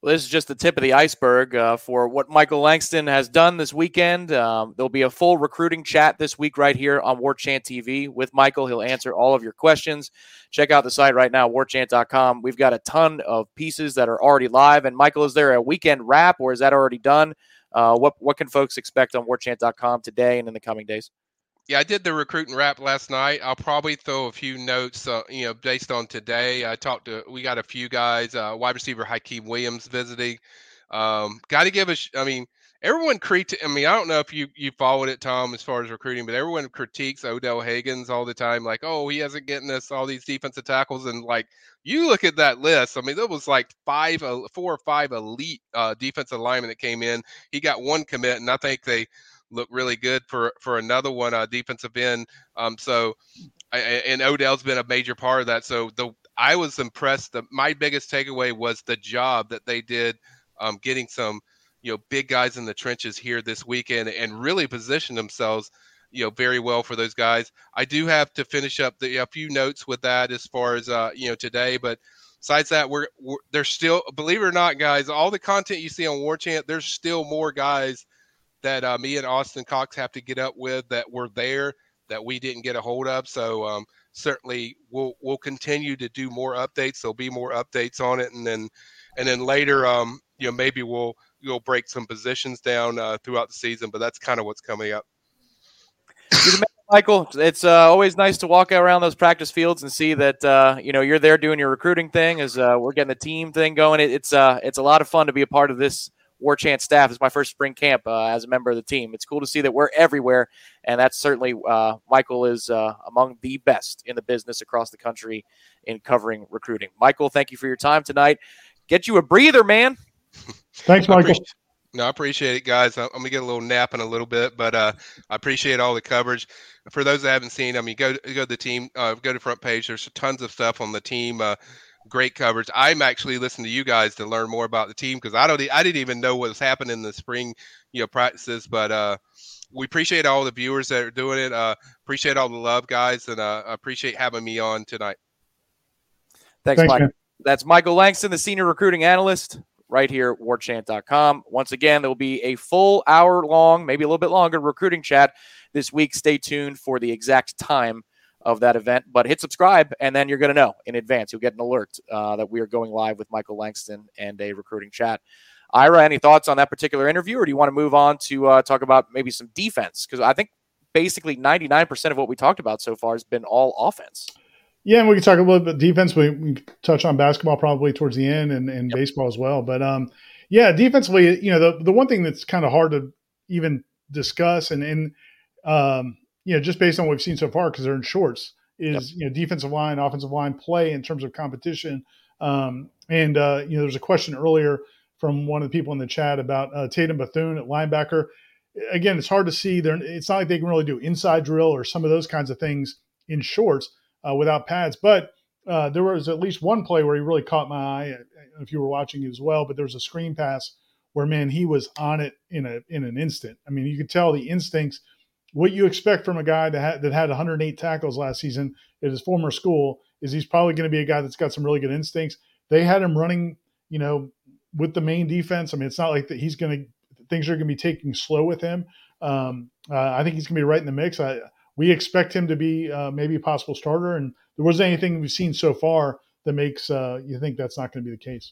Well, this is just the tip of the iceberg uh, for what Michael Langston has done this weekend. Um, there'll be a full recruiting chat this week right here on Warchant TV with Michael. He'll answer all of your questions. Check out the site right now, warchant.com. We've got a ton of pieces that are already live. And Michael, is there a weekend wrap or is that already done? Uh, what what can folks expect on warchant.com today and in the coming days? Yeah, I did the recruiting wrap last night. I'll probably throw a few notes, uh, you know, based on today. I talked to, we got a few guys, uh, wide receiver Hykeem Williams visiting. Um, got to give us, I mean, everyone critique. I mean, I don't know if you you followed it, Tom, as far as recruiting, but everyone critiques Odell Haggins all the time, like, oh, he hasn't getting us all these defensive tackles, and like, you look at that list. I mean, there was like five, uh, four or five elite uh, defensive linemen that came in. He got one commit, and I think they look really good for for another one, uh, defensive end. Um, so, and Odell's been a major part of that. So the I was impressed. The, my biggest takeaway was the job that they did, um, getting some, you know, big guys in the trenches here this weekend and really position themselves, you know, very well for those guys. I do have to finish up the a few notes with that as far as uh, you know today, but besides that, we're, we're there's still believe it or not, guys, all the content you see on War Chant, there's still more guys that uh, me and Austin Cox have to get up with that were there that we didn't get a hold of. So um, certainly we'll we'll continue to do more updates. There'll be more updates on it, and then and then later, um, you know, maybe we'll we'll break some positions down uh, throughout the season. But that's kind of what's coming up. Michael, it's uh, always nice to walk around those practice fields and see that uh, you know you're there doing your recruiting thing. As uh, we're getting the team thing going, it, it's uh, it's a lot of fun to be a part of this War Chant staff. It's my first spring camp uh, as a member of the team. It's cool to see that we're everywhere, and that's certainly uh, Michael is uh, among the best in the business across the country in covering recruiting. Michael, thank you for your time tonight. Get you a breather, man. Thanks, Michael. No, I appreciate it, guys. I'm gonna get a little nap in a little bit, but uh, I appreciate all the coverage. For those that haven't seen, I mean, go go to the team, uh, go to front page. There's tons of stuff on the team. Uh, great coverage. I'm actually listening to you guys to learn more about the team because I don't I didn't even know what was happening in the spring, you know, practices. But uh, we appreciate all the viewers that are doing it. Uh, appreciate all the love, guys, and uh, appreciate having me on tonight. Thanks, Thanks Mike. Man. That's Michael Langston, the senior recruiting analyst, right here at warchant.com. Once again, there will be a full hour long, maybe a little bit longer recruiting chat this week. Stay tuned for the exact time of that event. But hit subscribe, and then you're going to know in advance. You'll get an alert uh, that we are going live with Michael Langston and a recruiting chat. Ira, any thoughts on that particular interview, or do you want to move on to uh, talk about maybe some defense? Because I think basically 99% of what we talked about so far has been all offense. Yeah, and we can talk a little bit defense. We, we touch on basketball probably towards the end and, and yep. baseball as well. But um, yeah, defensively, you know, the, the one thing that's kind of hard to even discuss and, and um, you know, just based on what we've seen so far, because they're in shorts, is yep. you know defensive line, offensive line play in terms of competition. Um, and uh, you know, there's a question earlier from one of the people in the chat about uh, Tatum Bethune at linebacker. Again, it's hard to see. There, it's not like they can really do inside drill or some of those kinds of things in shorts uh, without pads. But uh, there was at least one play where he really caught my eye. if you were watching as well, but there was a screen pass where man he was on it in a in an instant. I mean, you could tell the instincts what you expect from a guy that had, that had 108 tackles last season at his former school is he's probably going to be a guy that's got some really good instincts. They had him running, you know, with the main defense. I mean, it's not like that he's going to things are going to be taking slow with him. Um, uh, I think he's going to be right in the mix. I, we expect him to be uh, maybe a possible starter, and there wasn't anything we've seen so far that makes uh, you think that's not going to be the case.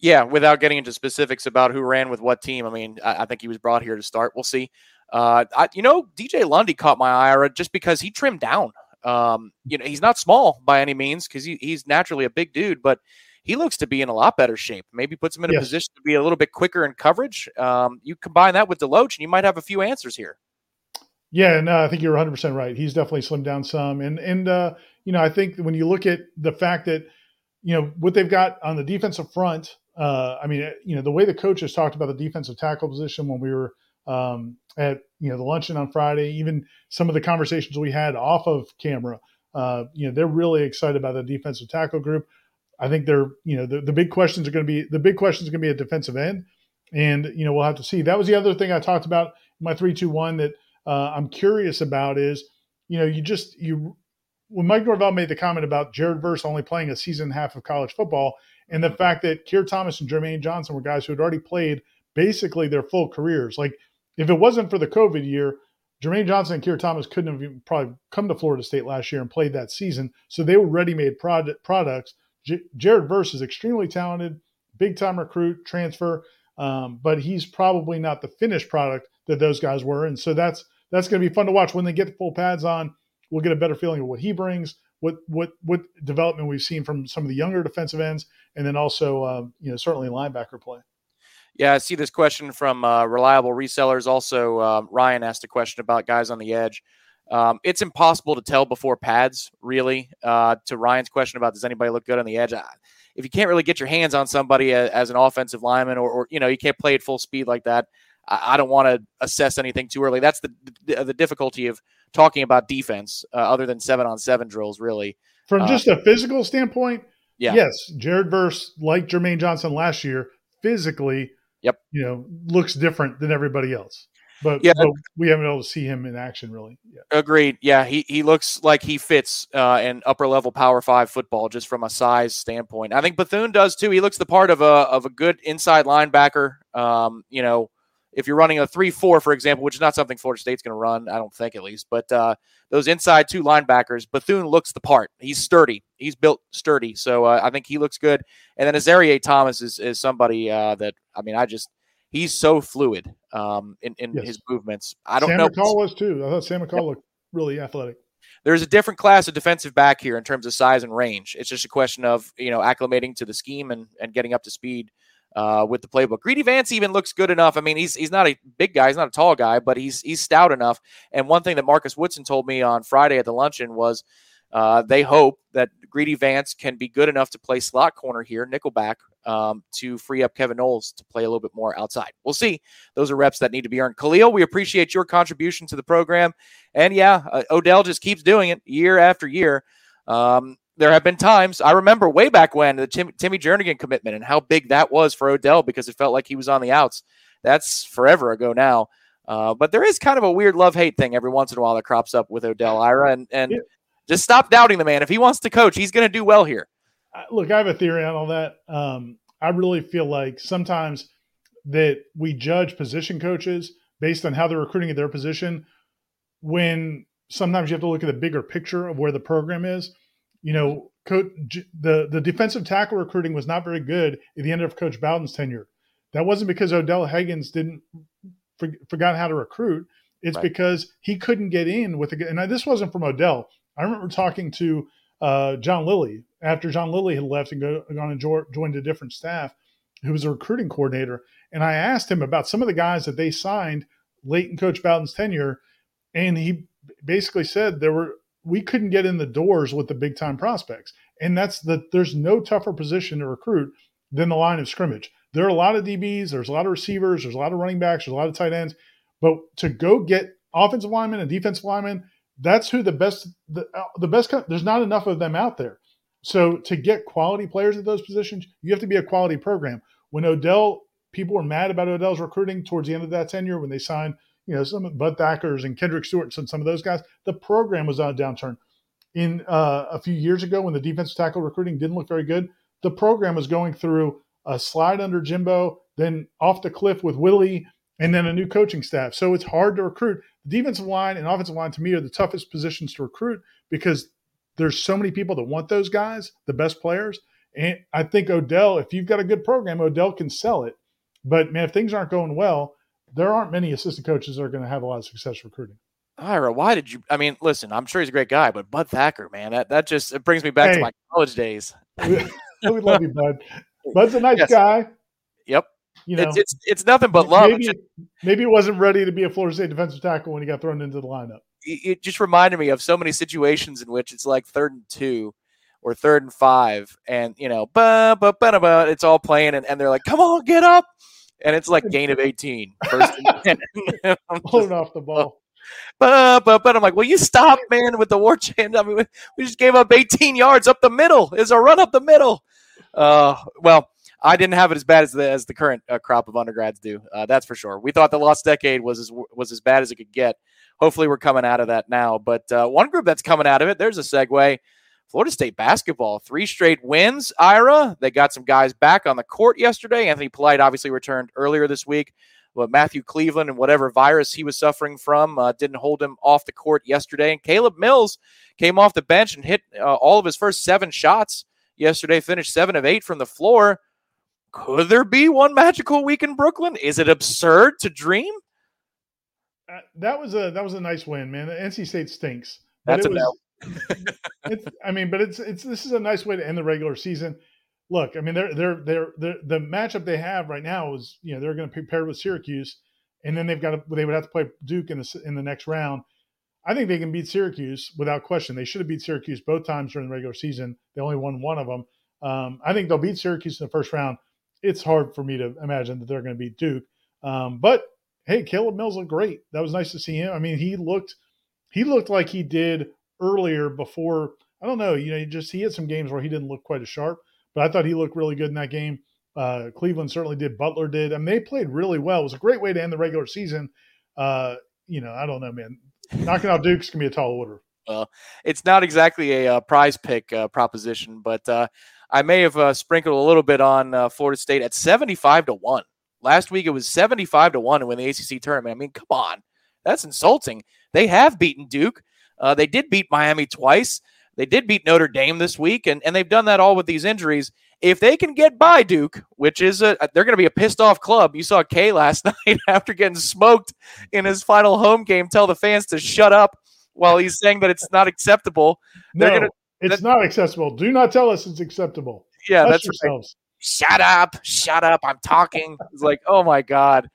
Yeah, without getting into specifics about who ran with what team, I mean, I, I think he was brought here to start. We'll see. Uh, I, you know, DJ Lundy caught my eye just because he trimmed down. Um, you know, he's not small by any means because he, he's naturally a big dude, but he looks to be in a lot better shape. Maybe puts him in a position to be a little bit quicker in coverage. Um, you combine that with Deloach, and you might have a few answers here. Yeah, no, I think you're 100 percent right. He's definitely slimmed down some, and and uh, you know, I think when you look at the fact that you know what they've got on the defensive front, uh, I mean, you know, the way the coaches talked about the defensive tackle position when we were um, at you know the luncheon on Friday, even some of the conversations we had off of camera, uh, you know, they're really excited about the defensive tackle group. I think they're, you know, the, the big questions are going to be the big questions are going to be at defensive end, and you know we'll have to see. That was the other thing I talked about in my three two one that uh, I'm curious about is, you know, you just you when Mike Norvell made the comment about Jared Verse only playing a season and a half of college football, and the fact that Keir Thomas and Jermaine Johnson were guys who had already played basically their full careers. Like if it wasn't for the COVID year, Jermaine Johnson and Keir Thomas couldn't have probably come to Florida State last year and played that season. So they were ready-made product, products. J- Jared Verse is extremely talented, big-time recruit, transfer, um, but he's probably not the finished product that those guys were. And so that's that's going to be fun to watch when they get the full pads on. We'll get a better feeling of what he brings, what what what development we've seen from some of the younger defensive ends, and then also uh, you know certainly linebacker play. Yeah, I see this question from uh, reliable resellers. Also, uh, Ryan asked a question about guys on the edge. Um, it's impossible to tell before pads, really. Uh, to Ryan's question about does anybody look good on the edge? If you can't really get your hands on somebody as, as an offensive lineman, or, or you know you can't play at full speed like that, I, I don't want to assess anything too early. That's the, the the difficulty of talking about defense, uh, other than seven on seven drills, really. From Uh, just a physical standpoint, Yeah. yes, Jared Verse, like Jermaine Johnson last year, physically, Yep. you know, looks different than everybody else. But, Yeah. but we haven't been able to see him in action really. Yeah. Agreed. Yeah, he, he looks like he fits uh, in upper level Power Five football just from a size standpoint. I think Bethune does too. He looks the part of a of a good inside linebacker. Um, you know, if you're running a three four, for example, which is not something Florida State's going to run, I don't think at least. But uh, those inside two linebackers, Bethune looks the part. He's sturdy. He's built sturdy. So uh, I think he looks good. And then Azareye'h Thomas is is somebody uh, that I mean, I just he's so fluid um, in in Yes. his movements. I don't Sam know. McCall was too. I thought Sam McCall looked really athletic. there's a different class of defensive back here in terms of size and range. It's just a question of you know acclimating to the scheme and and getting up to speed uh, with the playbook. Greedy Vance even looks good enough. I mean, he's he's not a big guy, he's not a tall guy, but he's he's stout enough. And one thing that Marcus Woodson told me on Friday at the luncheon was. Uh, they hope that Greedy Vance can be good enough to play slot corner here, nickelback, um, to free up Kevin Knowles to play a little bit more outside. We'll see. Those are reps that need to be earned. Khalil, we appreciate your contribution to the program. And yeah, uh, Odell just keeps doing it year after year. Um, there have been times I remember way back when the Tim, Timmy Jernigan commitment and how big that was for Odell because it felt like he was on the outs. That's forever ago now. Uh, but there is kind of a weird love hate thing every once in a while that crops up with Odell Ira, and and Yeah. just stop doubting the man. If he wants to coach, he's going to do well here. Look, I have a theory on all that. Um, I really feel like sometimes that we judge position coaches based on how they're recruiting at their position when sometimes you have to look at the bigger picture of where the program is. You know, coach, the, the defensive tackle recruiting was not very good at the end of Coach Bowden's tenure. That wasn't because Odell Haggins didn't for, forgot how to recruit. It's Right. because he couldn't get in with the. And this wasn't from Odell. I remember talking to uh, John Lilly after John Lilly had left and go, gone and jo- joined a different staff, who was a recruiting coordinator. And I asked him about some of the guys that they signed late in Coach Bowden's tenure, and he basically said there were we couldn't get in the doors with the big time prospects, and that's the there's no tougher position to recruit than the line of scrimmage. There are a lot of DBs, there's a lot of receivers, there's a lot of running backs, there's a lot of tight ends, but to go get offensive linemen and defensive linemen, that's who the best the, uh, the best. There's not enough of them out there. So to get quality players at those positions, you have to be a quality program. When Odell, people were mad about Odell's recruiting towards the end of that tenure when they signed, you know, some of Bud Thackers and Kendrick Stewart and some of those guys. The program was on a downturn. In uh, a few years ago, when the defensive tackle recruiting didn't look very good, the program was going through a slide under Jimbo, then off the cliff with Willie, and then a new coaching staff. So it's hard to recruit. The defensive line and offensive line to me are the toughest positions to recruit because there's so many people that want those guys, the best players, And I think Odell, if you've got a good program, Odell can sell it. But man, if things aren't going well, there aren't many assistant coaches that are going to have a lot of success recruiting. Ira, why did you? I mean, listen, I'm sure he's a great guy, but Bud Thacker, man, that that just it brings me back Hey. to my college days. we, we love you, Bud. Bud's a nice Yes. guy. Yep, You know, it's, it's it's nothing but love. maybe maybe he wasn't ready to be a Florida State defensive tackle when he got thrown into the lineup. it it just reminded me of so many situations in which it's like third and two or third and five, and you know, ba ba ba ba, it's all playing, and, and they're like, "Come on, get up!" And it's like gain of eighteen, first and 10. I'm just, Holding off the ball. But, ba, ba. I'm like, "Will you stop, man?" With the war chant, I mean, we- we just gave up 18 yards up the middle. Is a run up the middle. Uh, well, I didn't have it as bad as the as the current uh, crop of undergrads do. Uh, that's for sure. We thought the lost decade was as was as bad as it could get. Hopefully, we're coming out of that now. But uh, one group that's coming out of it, there's a segue. Florida State basketball, three straight wins. Ira, they got some guys back on the court yesterday. Anthony Polite obviously returned earlier this week, but Matthew Cleveland and whatever virus he was suffering from uh, didn't hold him off the court yesterday. And Caleb Mills came off the bench and hit uh, all of his first seven shots yesterday. Finished seven of eight from the floor. Could there be one magical week in Brooklyn? Is it absurd to dream? Uh, that was a that was a nice win, man. NC State stinks. That's it a was, I mean, but it's it's this is a nice way to end the regular season. Look, I mean, they're they're they're, they're the matchup they have right now is you know they're going to prepare with Syracuse, and then they've got to they would have to play Duke in the in the next round. I think they can beat Syracuse without question. They should have beat Syracuse both times during the regular season. They only won one of them. Um, I think they'll beat Syracuse in the first round. It's hard for me to imagine that they're going to beat Duke. Um, but hey, Caleb Mills looked great. That was nice to see him. I mean, he looked he looked like he did earlier before. I don't know. You know, he just he had some games where he didn't look quite as sharp, but I thought he looked really good in that game. Uh, Cleveland certainly did. Butler did. Mean, they played really well. It was a great way to end the regular season. Uh, you know, I don't know, man. Knocking out Duke's gonna be a tall order. Well, it's not exactly a uh, prize pick uh, proposition, but uh, I may have uh, sprinkled a little bit on uh, Florida State at 75 to 1. Last week it was 75 to 1 to win the ACC tournament. I mean, come on. That's insulting. They have beaten Duke. Uh, they did beat Miami twice. They did beat Notre Dame this week, and, and they've done that all with these injuries. If they can get by Duke, which is a, they're going to be a pissed off club. You saw K last night after getting smoked in his final home game tell the fans to shut up while he's saying that it's not acceptable. No, gonna- it's not acceptable. Do not tell us it's acceptable. Yeah, that's right. yourselves. Shut up, shut up. I'm talking. It's like, oh my god.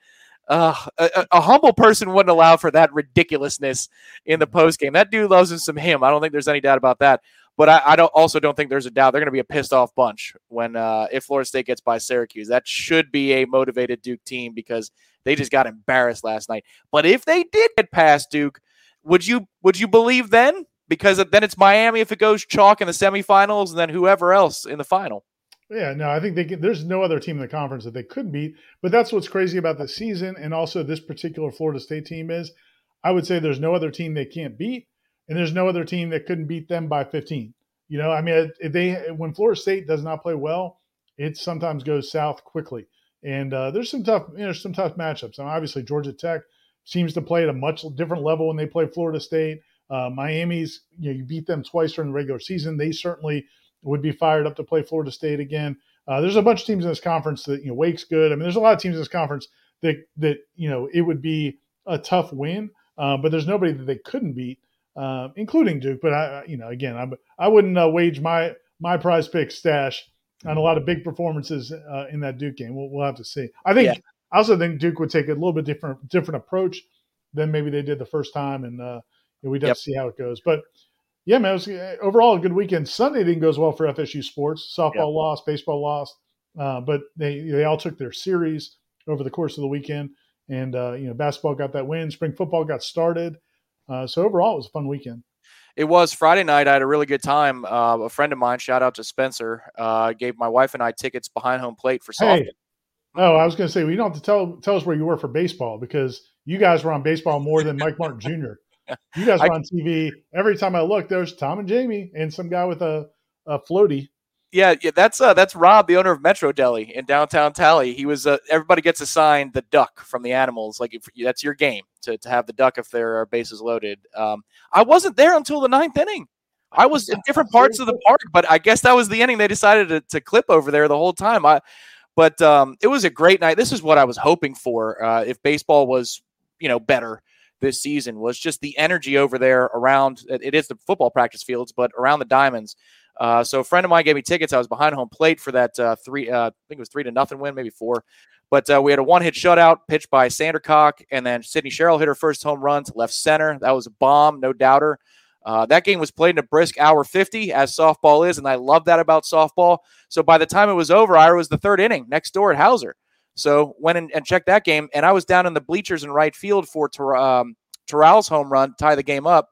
Uh, a, a- humble person wouldn't allow for that ridiculousness in the post game. That dude loves him some him. I don't think there's any doubt about that. But I, I don't also don't think there's a doubt they're going to be a pissed off bunch when uh, if Florida State gets by Syracuse. That should be a motivated Duke team because they just got embarrassed last night. But if they did get past Duke, would you would you believe then? Because then it's Miami if it goes chalk in the semifinals, and then whoever else in the final. Yeah, no, I think they there's no other team in the conference that they could beat. But that's what's crazy about the season and also this particular Florida State team is I would say there's no other team they can't beat, and there's no other team that couldn't beat them by 15. You know, I mean, if they when Florida State does not play well, it sometimes goes south quickly. And uh, there's some tough, you know, some tough matchups. And obviously, Georgia Tech seems to play at a much different level when they play Florida State. Uh, Miami's, you know, you beat them twice during the regular season. They certainly would be fired up to play Florida State again. Uh, there's a bunch of teams in this conference that you know Wake's good. I mean, there's a lot of teams in this conference that that you know it would be a tough win, uh, but there's nobody that they couldn't beat, uh, including Duke. But I, you know, again, I I wouldn't uh, wage my my prize pick stash on a lot of big performances uh, in that Duke game. We'll, we'll have to see. I think Yeah. I also think Duke would take a little bit different different approach than maybe they did the first time, and uh, we'd have Yep. to see how it goes. But yeah, man, it was uh, overall a good weekend. Sunday didn't go as well for FSU sports. Softball Yeah. lost, baseball lost, uh, but they they all took their series over the course of the weekend, and uh, you know basketball got that win. Spring football got started. Uh, so overall, it was a fun weekend. It was Friday night. I had a really good time. Uh, a friend of mine, shout out to Spencer, uh, gave my wife and I tickets behind home plate for softball. Hey, oh, I was going to say we don't have to tell tell us where you were for baseball because you guys were on baseball more than Mike Martin Jr. You guys were on TV every time I look. There's Tom and Jamie and some guy with a a floaty. Yeah, yeah, that's uh, that's Rob, the owner of Metro Deli in downtown Tally. He was uh, everybody gets assigned the duck from the animals. Like if, that's your game to, to have the duck if there are bases loaded. Um, I wasn't there until the ninth inning. I was in different parts of the park, but I guess that was the inning they decided to, to clip over there the whole time. I, but um, it was a great night. This is what I was hoping for. Uh, if baseball was, you know, better this season, was just the energy over there around. It is the football practice fields, but around the diamonds. Uh, so a friend of mine gave me tickets. I was behind home plate for that uh, three. Uh, I think it was three to nothing win, maybe four. But uh, we had a one hit shutout pitched by Sandercock, and then Sydney Sherrill hit her first home run to left center. That was a bomb, no doubter. Uh, that game was played in a brisk hour 50, as softball is, and I love that about softball. So by the time it was over, I was the third inning next door at Howser. So went in and checked that game, and I was down in the bleachers in right field for Ter- um, Terrell's home run, tie the game up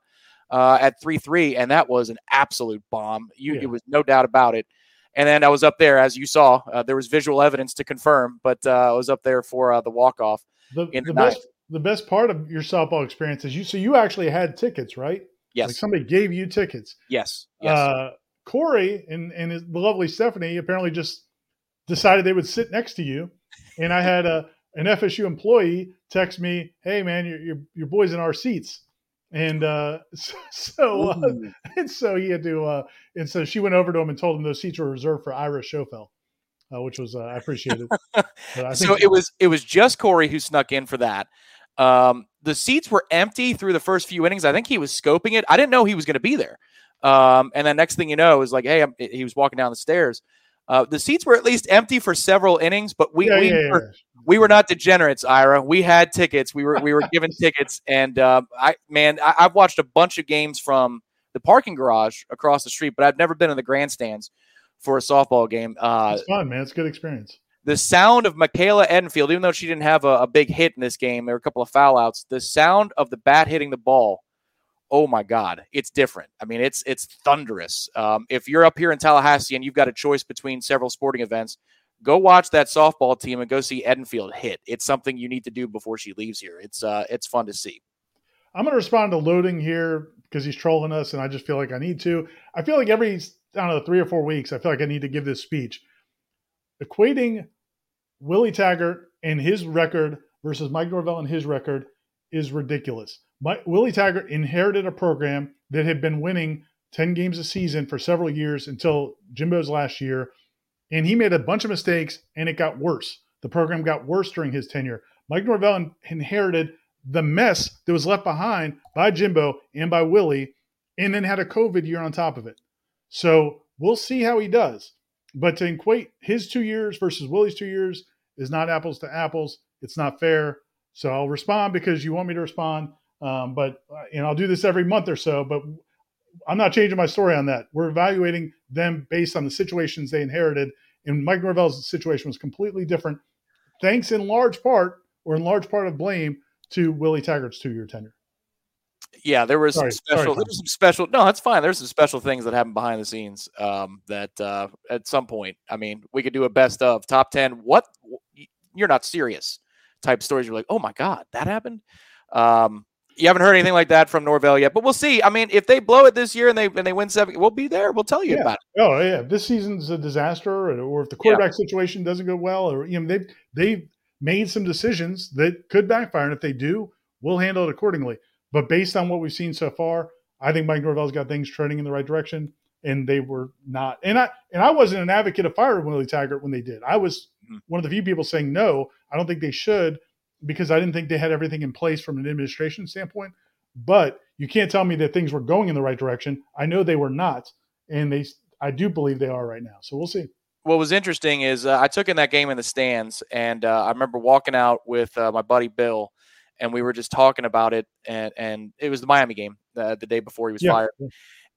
uh, at 3 3, and that was an absolute bomb. You, yeah. It was no doubt about it. And then I was up there, as you saw, uh, there was visual evidence to confirm, but uh, I was up there for uh, the walk off. The, the, best, the best part of your softball experience is you. So you actually had tickets, right? Yes. Like somebody gave you tickets. Yes. Yes. Uh, Corey and and his, the lovely Stephanie apparently just decided they would sit next to you, and I had a an FSU employee text me, "Hey man, your your, your boys in our seats." And uh, so, uh, and so he had to, uh, and so she went over to him and told him those seats were reserved for Ira Schoffel, uh, which was uh, I appreciated. so it was it was just Corey who snuck in for that. Um, the seats were empty through the first few innings. I think he was scoping it. I didn't know he was going to be there. Um, and then next thing you know, is like, hey, I'm, he was walking down the stairs. Uh, the seats were at least empty for several innings, but we yeah, we, yeah, were, yeah. we were not degenerates, Ira. We had tickets. We were we were given tickets, and uh, I man, I, I've watched a bunch of games from the parking garage across the street, but I've never been in the grandstands for a softball game. Uh, it's fun, man. It's a good experience the sound of Michaela Edenfield, even though she didn't have a, a, big hit in this game, there were a couple of foul outs. The sound of the bat hitting the ball, oh my God, it's different. I mean, it's it's thunderous. Um, if you're up here in Tallahassee and you've got a choice between several sporting events, go watch that softball team and go see Edenfield hit. It's something you need to do before she leaves here. It's uh, it's fun to see. I'm going to respond to loading here because he's trolling us, and I just feel like I need to. I feel like every I don't know three or four weeks, I feel like I need to give this speech equating Willie Taggart and his record versus Mike Norvell and his record is ridiculous. Mike, Willie Taggart inherited a program that had been winning 10 games a season for several years until Jimbo's last year. And he made a bunch of mistakes and it got worse. The program got worse during his tenure. Mike Norvell inherited the mess that was left behind by Jimbo and by Willie, and then had a COVID year on top of it. So we'll see how he does. But to equate his two years versus Willie's two years is not apples to apples. It's not fair. So I'll respond because you want me to respond. Um, but uh, and I'll do this every month or so. But I'm not changing my story on that. We're evaluating them based on the situations they inherited. And Mike Norvell's situation was completely different, thanks in large part or in large part of blame to Willie Taggart's two year tenure yeah, there was sorry, some special. Sorry, there was some special. No, that's fine. There's some special things that happen behind the scenes. Um, that uh, at some point, I mean, we could do a best of top ten. What you're not serious type stories. You're like, oh my god, that happened. Um, you haven't heard anything like that from Norvell yet, but we'll see. I mean, if they blow it this year and they and they win seven, we'll be there. We'll tell you yeah. about it. Oh yeah, this season's a disaster, or, or if the quarterback yeah. situation doesn't go well, or you know they've they've made some decisions that could backfire, and if they do, we'll handle it accordingly. But based on what we've seen so far, I think Mike Norvell's got things trending in the right direction, and they were not. And I and I wasn't an advocate of firing Willie Taggart when they did. I was mm-hmm. one of the few people saying no. I don't think they should because I didn't think they had everything in place from an administration standpoint. But you can't tell me that things were going in the right direction. I know they were not, and they I do believe they are right now. So we'll see. What was interesting is uh, I took in that game in the stands, and uh, I remember walking out with uh, my buddy Bill and we were just talking about it, and and it was the Miami game uh, the day before he was yeah. fired,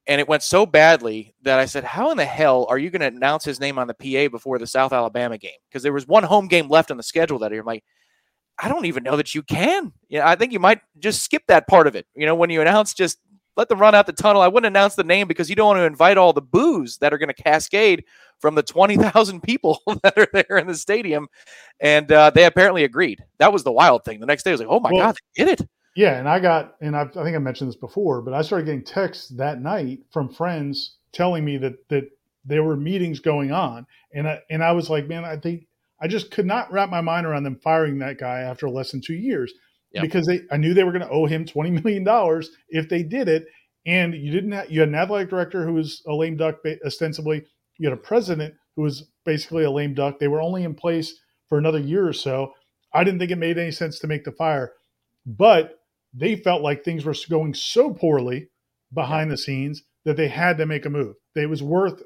and it went so badly that I said, "How in the hell are you going to announce his name on the PA before the South Alabama game?" Because there was one home game left on the schedule that year. I'm like, I don't even know that you can. Yeah, you know, I think you might just skip that part of it. You know, when you announce just let them run out the tunnel. I wouldn't announce the name because you don't want to invite all the boos that are going to cascade from the 20,000 people that are there in the stadium. And uh, they apparently agreed. That was the wild thing. The next day, I was like, oh my well, God, they did it. Yeah. And I got, and I, I think I mentioned this before, but I started getting texts that night from friends telling me that, that there were meetings going on. And I, and I was like, man, I think I just could not wrap my mind around them firing that guy after less than two years yep. because they, I knew they were going to owe him $20 million if they did it. and you didn't have, you had an athletic director who was a lame duck ostensibly. You had a president who was basically a lame duck. They were only in place for another year or so. I didn't think it made any sense to make the fire, but they felt like things were going so poorly behind the scenes that they had to make a move. It was worth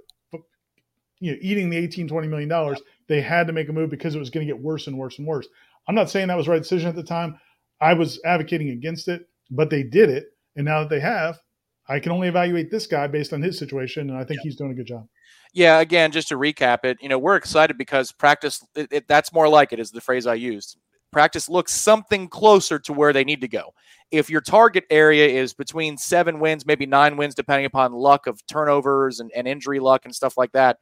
you know eating the 18 20 million dollars. They had to make a move because it was going to get worse and worse and worse. I'm not saying that was the right decision at the time. I was advocating against it, but they did it. And now that they have, I can only evaluate this guy based on his situation, and I think yeah. he's doing a good job. Yeah, again, just to recap it, you know, we're excited because practice, it, it, that's more like it, is the phrase I used. Practice looks something closer to where they need to go. If your target area is between seven wins, maybe nine wins, depending upon luck of turnovers and, and injury luck and stuff like that,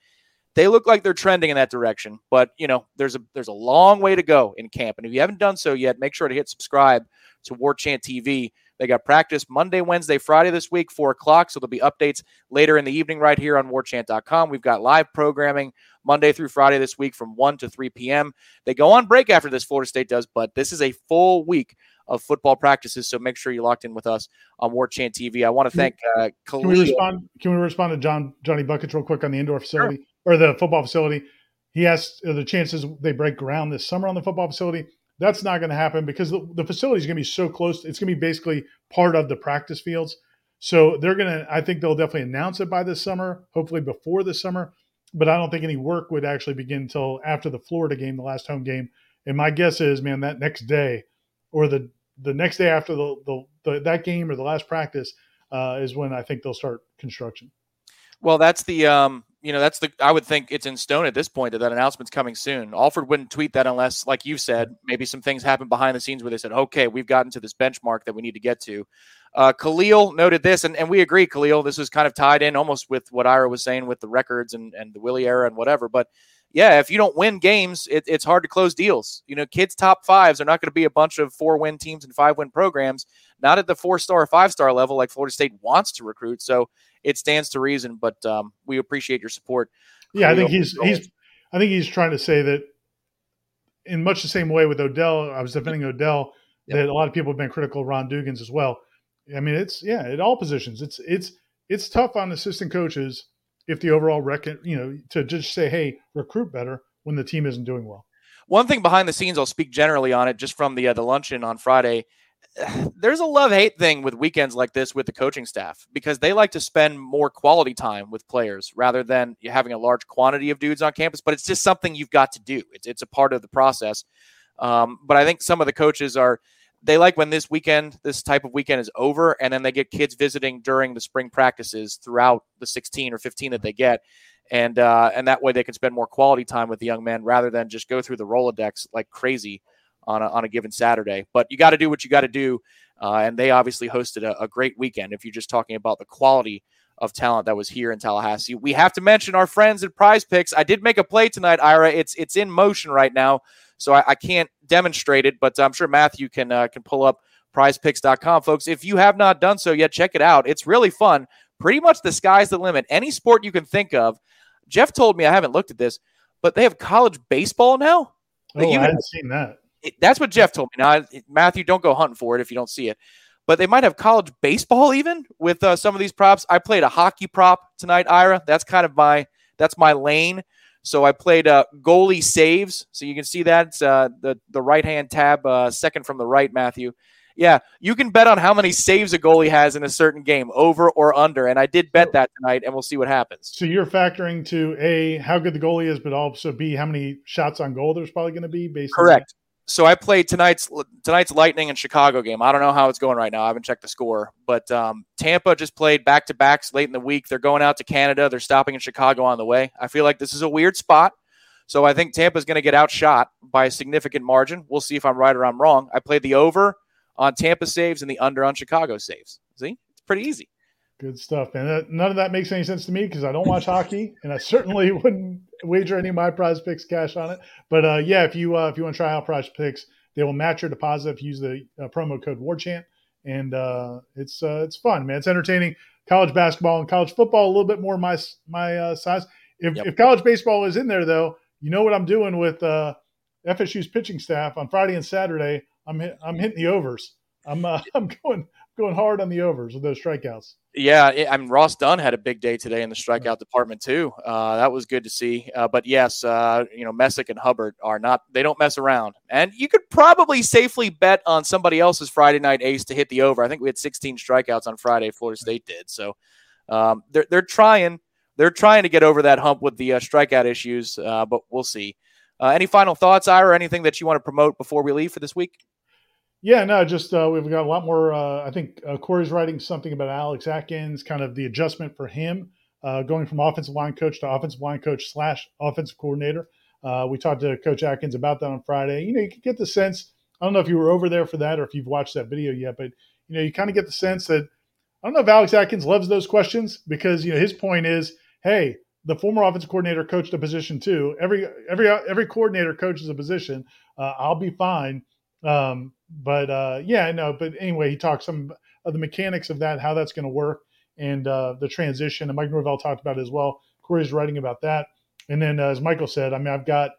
they look like they're trending in that direction. But you know, there's a there's a long way to go in camp, and if you haven't done so yet, make sure to hit subscribe to War Chant TV they got practice Monday, Wednesday, Friday this week, 4 o'clock. So there'll be updates later in the evening right here on warchant.com. We've got live programming Monday through Friday this week from 1 to 3 p.m. They go on break after this, Florida State does, but this is a full week of football practices. So make sure you're locked in with us on War Chant TV. I want to thank uh, Can we respond? Can we respond to John Johnny Buckets real quick on the indoor facility sure. Or the football facility? He asked uh, the chances they break ground this summer on the football facility. That's not going to happen because the, the facility is going to be so close. It's going to be basically part of the practice fields. So they're going to, I think they'll definitely announce it by this summer, hopefully before the summer. But I don't think any work would actually begin until after the Florida game, the last home game. And my guess is, man, that next day or the the next day after the, the, the that game or the last practice uh, is when I think they'll start construction. Well, that's the um, you know, that's the I would think it's in stone at this point that that announcement's coming soon. Alford wouldn't tweet that unless, like you said, maybe some things happened behind the scenes where they said, okay, we've gotten to this benchmark that we need to get to. Uh, Khalil noted this, and, and we agree, Khalil. This is kind of tied in almost with what Ira was saying with the records and, and the Willie era and whatever. But yeah, if you don't win games, it, it's hard to close deals. You know, kids' top fives are not going to be a bunch of four win teams and five win programs, not at the four star, five star level like Florida State wants to recruit. So it stands to reason. But um, we appreciate your support. Yeah, I think he's he's I think he's trying to say that in much the same way with Odell. I was defending Odell yep. that a lot of people have been critical of Ron Dugans as well. I mean, it's yeah, at all positions. It's it's it's tough on assistant coaches if the overall record, you know, to just say, hey, recruit better when the team isn't doing well. One thing behind the scenes, I'll speak generally on it, just from the uh, the luncheon on Friday there's a love hate thing with weekends like this with the coaching staff because they like to spend more quality time with players rather than having a large quantity of dudes on campus. But it's just something you've got to do. It's it's a part of the process. Um, but I think some of the coaches are they like when this weekend, this type of weekend is over, and then they get kids visiting during the spring practices throughout the 16 or 15 that they get, and uh, and that way they can spend more quality time with the young men rather than just go through the Rolodex like crazy on a, on a given Saturday. But you got to do what you got to do. Uh, and they obviously hosted a, a, great weekend. If you're just talking about the quality of talent that was here in Tallahassee, we have to mention our friends at Prize Picks. I did make a play tonight, Ira. It's it's in motion right now, so I, I can't demonstrate it, but I'm sure Matthew can uh, can pull up PrizePicks.com, folks. If you have not done so yet, check it out. It's really fun. Pretty much the sky's the limit. Any sport you can think of. Jeff told me I haven't looked at this, but they have college baseball now. Oh, I haven't seen that it, that's what Jeff told me. Now, Matthew, don't go hunting for it if you don't see it. But they might have college baseball even with uh, some of these props. I played a hockey prop tonight, Ira. That's kind of my that's my lane. So I played uh, goalie saves. So you can see that uh, the the right hand tab, uh, second from the right, Matthew. Yeah, you can bet on how many saves a goalie has in a certain game, over or under. And I did bet that tonight, and we'll see what happens. So you're factoring to a how good the goalie is, but also b how many shots on goal there's probably going to be based. Correct so I played tonight's tonight's Lightning and Chicago game. I don't know how it's going right now. I haven't checked the score, but um, Tampa just played back to backs late in the week. They're going out to Canada. They're stopping in Chicago on the way. I feel like this is a weird spot. So I think Tampa's going to get outshot by a significant margin. We'll see if I'm right or I'm wrong. I played the over on Tampa saves and the under on Chicago saves. See, it's pretty easy. Good stuff, man. None of that makes any sense to me because I don't watch hockey, and I certainly wouldn't wager any of my Prize Picks cash on it. But uh, yeah, if you uh, if you want to try out Prize Picks, they will match your deposit if you use the uh, promo code WarChant, and uh, it's uh, it's fun, man. It's entertaining. College basketball and college football a little bit more my my uh, size. If, yep. if college baseball is in there though, you know what I'm doing with FSU's pitching staff on Friday and Saturday. I'm hit, I'm hitting the overs. I'm I'm going going hard on the overs with those strikeouts. Yeah, it, I mean Ross Dunn had a big day today in the strikeout department too. Uh, that was good to see. Uh, but yes, uh, you know Messick and Hubbard are not; they don't mess around. And you could probably safely bet on somebody else's Friday night ace to hit the over. I think we had 16 strikeouts on Friday. Florida State did. So um, they're they're trying they're trying to get over that hump with the uh, strikeout issues. Uh, but we'll see. Uh, any final thoughts, Ira? Anything that you want to promote before we leave for this week? Yeah, no, just uh, we've got a lot more. Uh, I think uh, Corey's writing something about Alex Atkins, kind of the adjustment for him uh, going from offensive line coach to offensive line coach slash offensive coordinator. Uh, we talked to Coach Atkins about that on Friday. You know, you can get the sense. I don't know if you were over there for that or if you've watched that video yet, but you know, you kind of get the sense that I don't know if Alex Atkins loves those questions because you know his point is, hey, the former offensive coordinator coached a position too. Every every every coordinator coaches a position. Uh, I'll be fine. Um, but uh, yeah, no. But anyway, he talked some of the mechanics of that, how that's going to work, and uh, the transition. And Mike Norvell talked about it as well. Corey's writing about that. And then, uh, as Michael said, I mean, I've got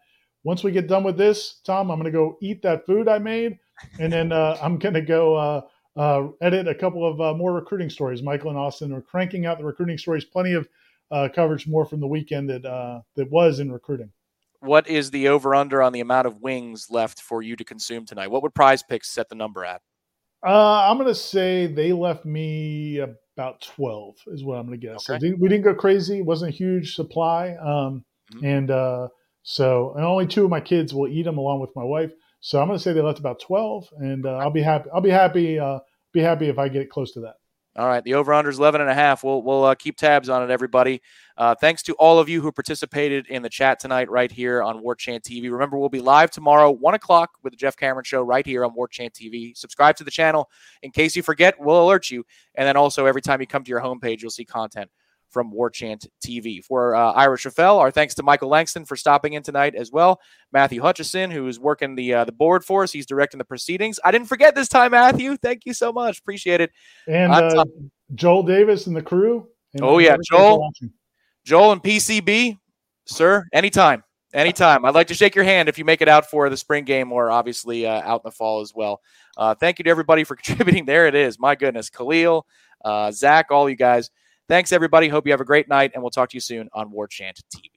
once we get done with this, Tom, I'm going to go eat that food I made, and then uh, I'm going to go uh, uh, edit a couple of more recruiting stories. Michael and Austin are cranking out the recruiting stories. Plenty of uh, coverage more from the weekend that uh, that was in recruiting. What is the over under on the amount of wings left for you to consume tonight? What would Prize Picks set the number at? Uh, I'm going to say they left me about 12 is what I'm going to guess. Okay. So we didn't go crazy. It wasn't a huge supply. Um, Mhm. And uh, so and only two of my kids will eat them along with my wife. So I'm going to say they left about 12 and uh, I'll be happy. I'll be happy. Uh, be happy if I get close to that. All right, the over under is 11 and a half. We'll, we'll uh, keep tabs on it, everybody. Uh, thanks to all of you who participated in the chat tonight, right here on War Chant TV. Remember, we'll be live tomorrow, 1 o'clock, with the Jeff Cameron Show right here on War Chant TV. Subscribe to the channel. In case you forget, we'll alert you. And then also, every time you come to your homepage, you'll see content from War Chant TV. For uh, Ira Schoffel, our thanks to Michael Langston for stopping in tonight as well. Matthew Hutchison, who is working the uh, the board for us, he's directing the proceedings. I didn't forget this time, Matthew. Thank you so much. Appreciate it. And uh, Joel Davis and the crew. And Oh, yeah, Joel. Joel and PCB, sir, anytime. Anytime. I'd like to shake your hand if you make it out for the spring game or obviously uh, out in the fall as well. Uh, thank you to everybody for contributing. There it is. My goodness. Khalil, uh, Zach, all you guys. Thanks, everybody. Hope you have a great night, and we'll talk to you soon on War Chant TV.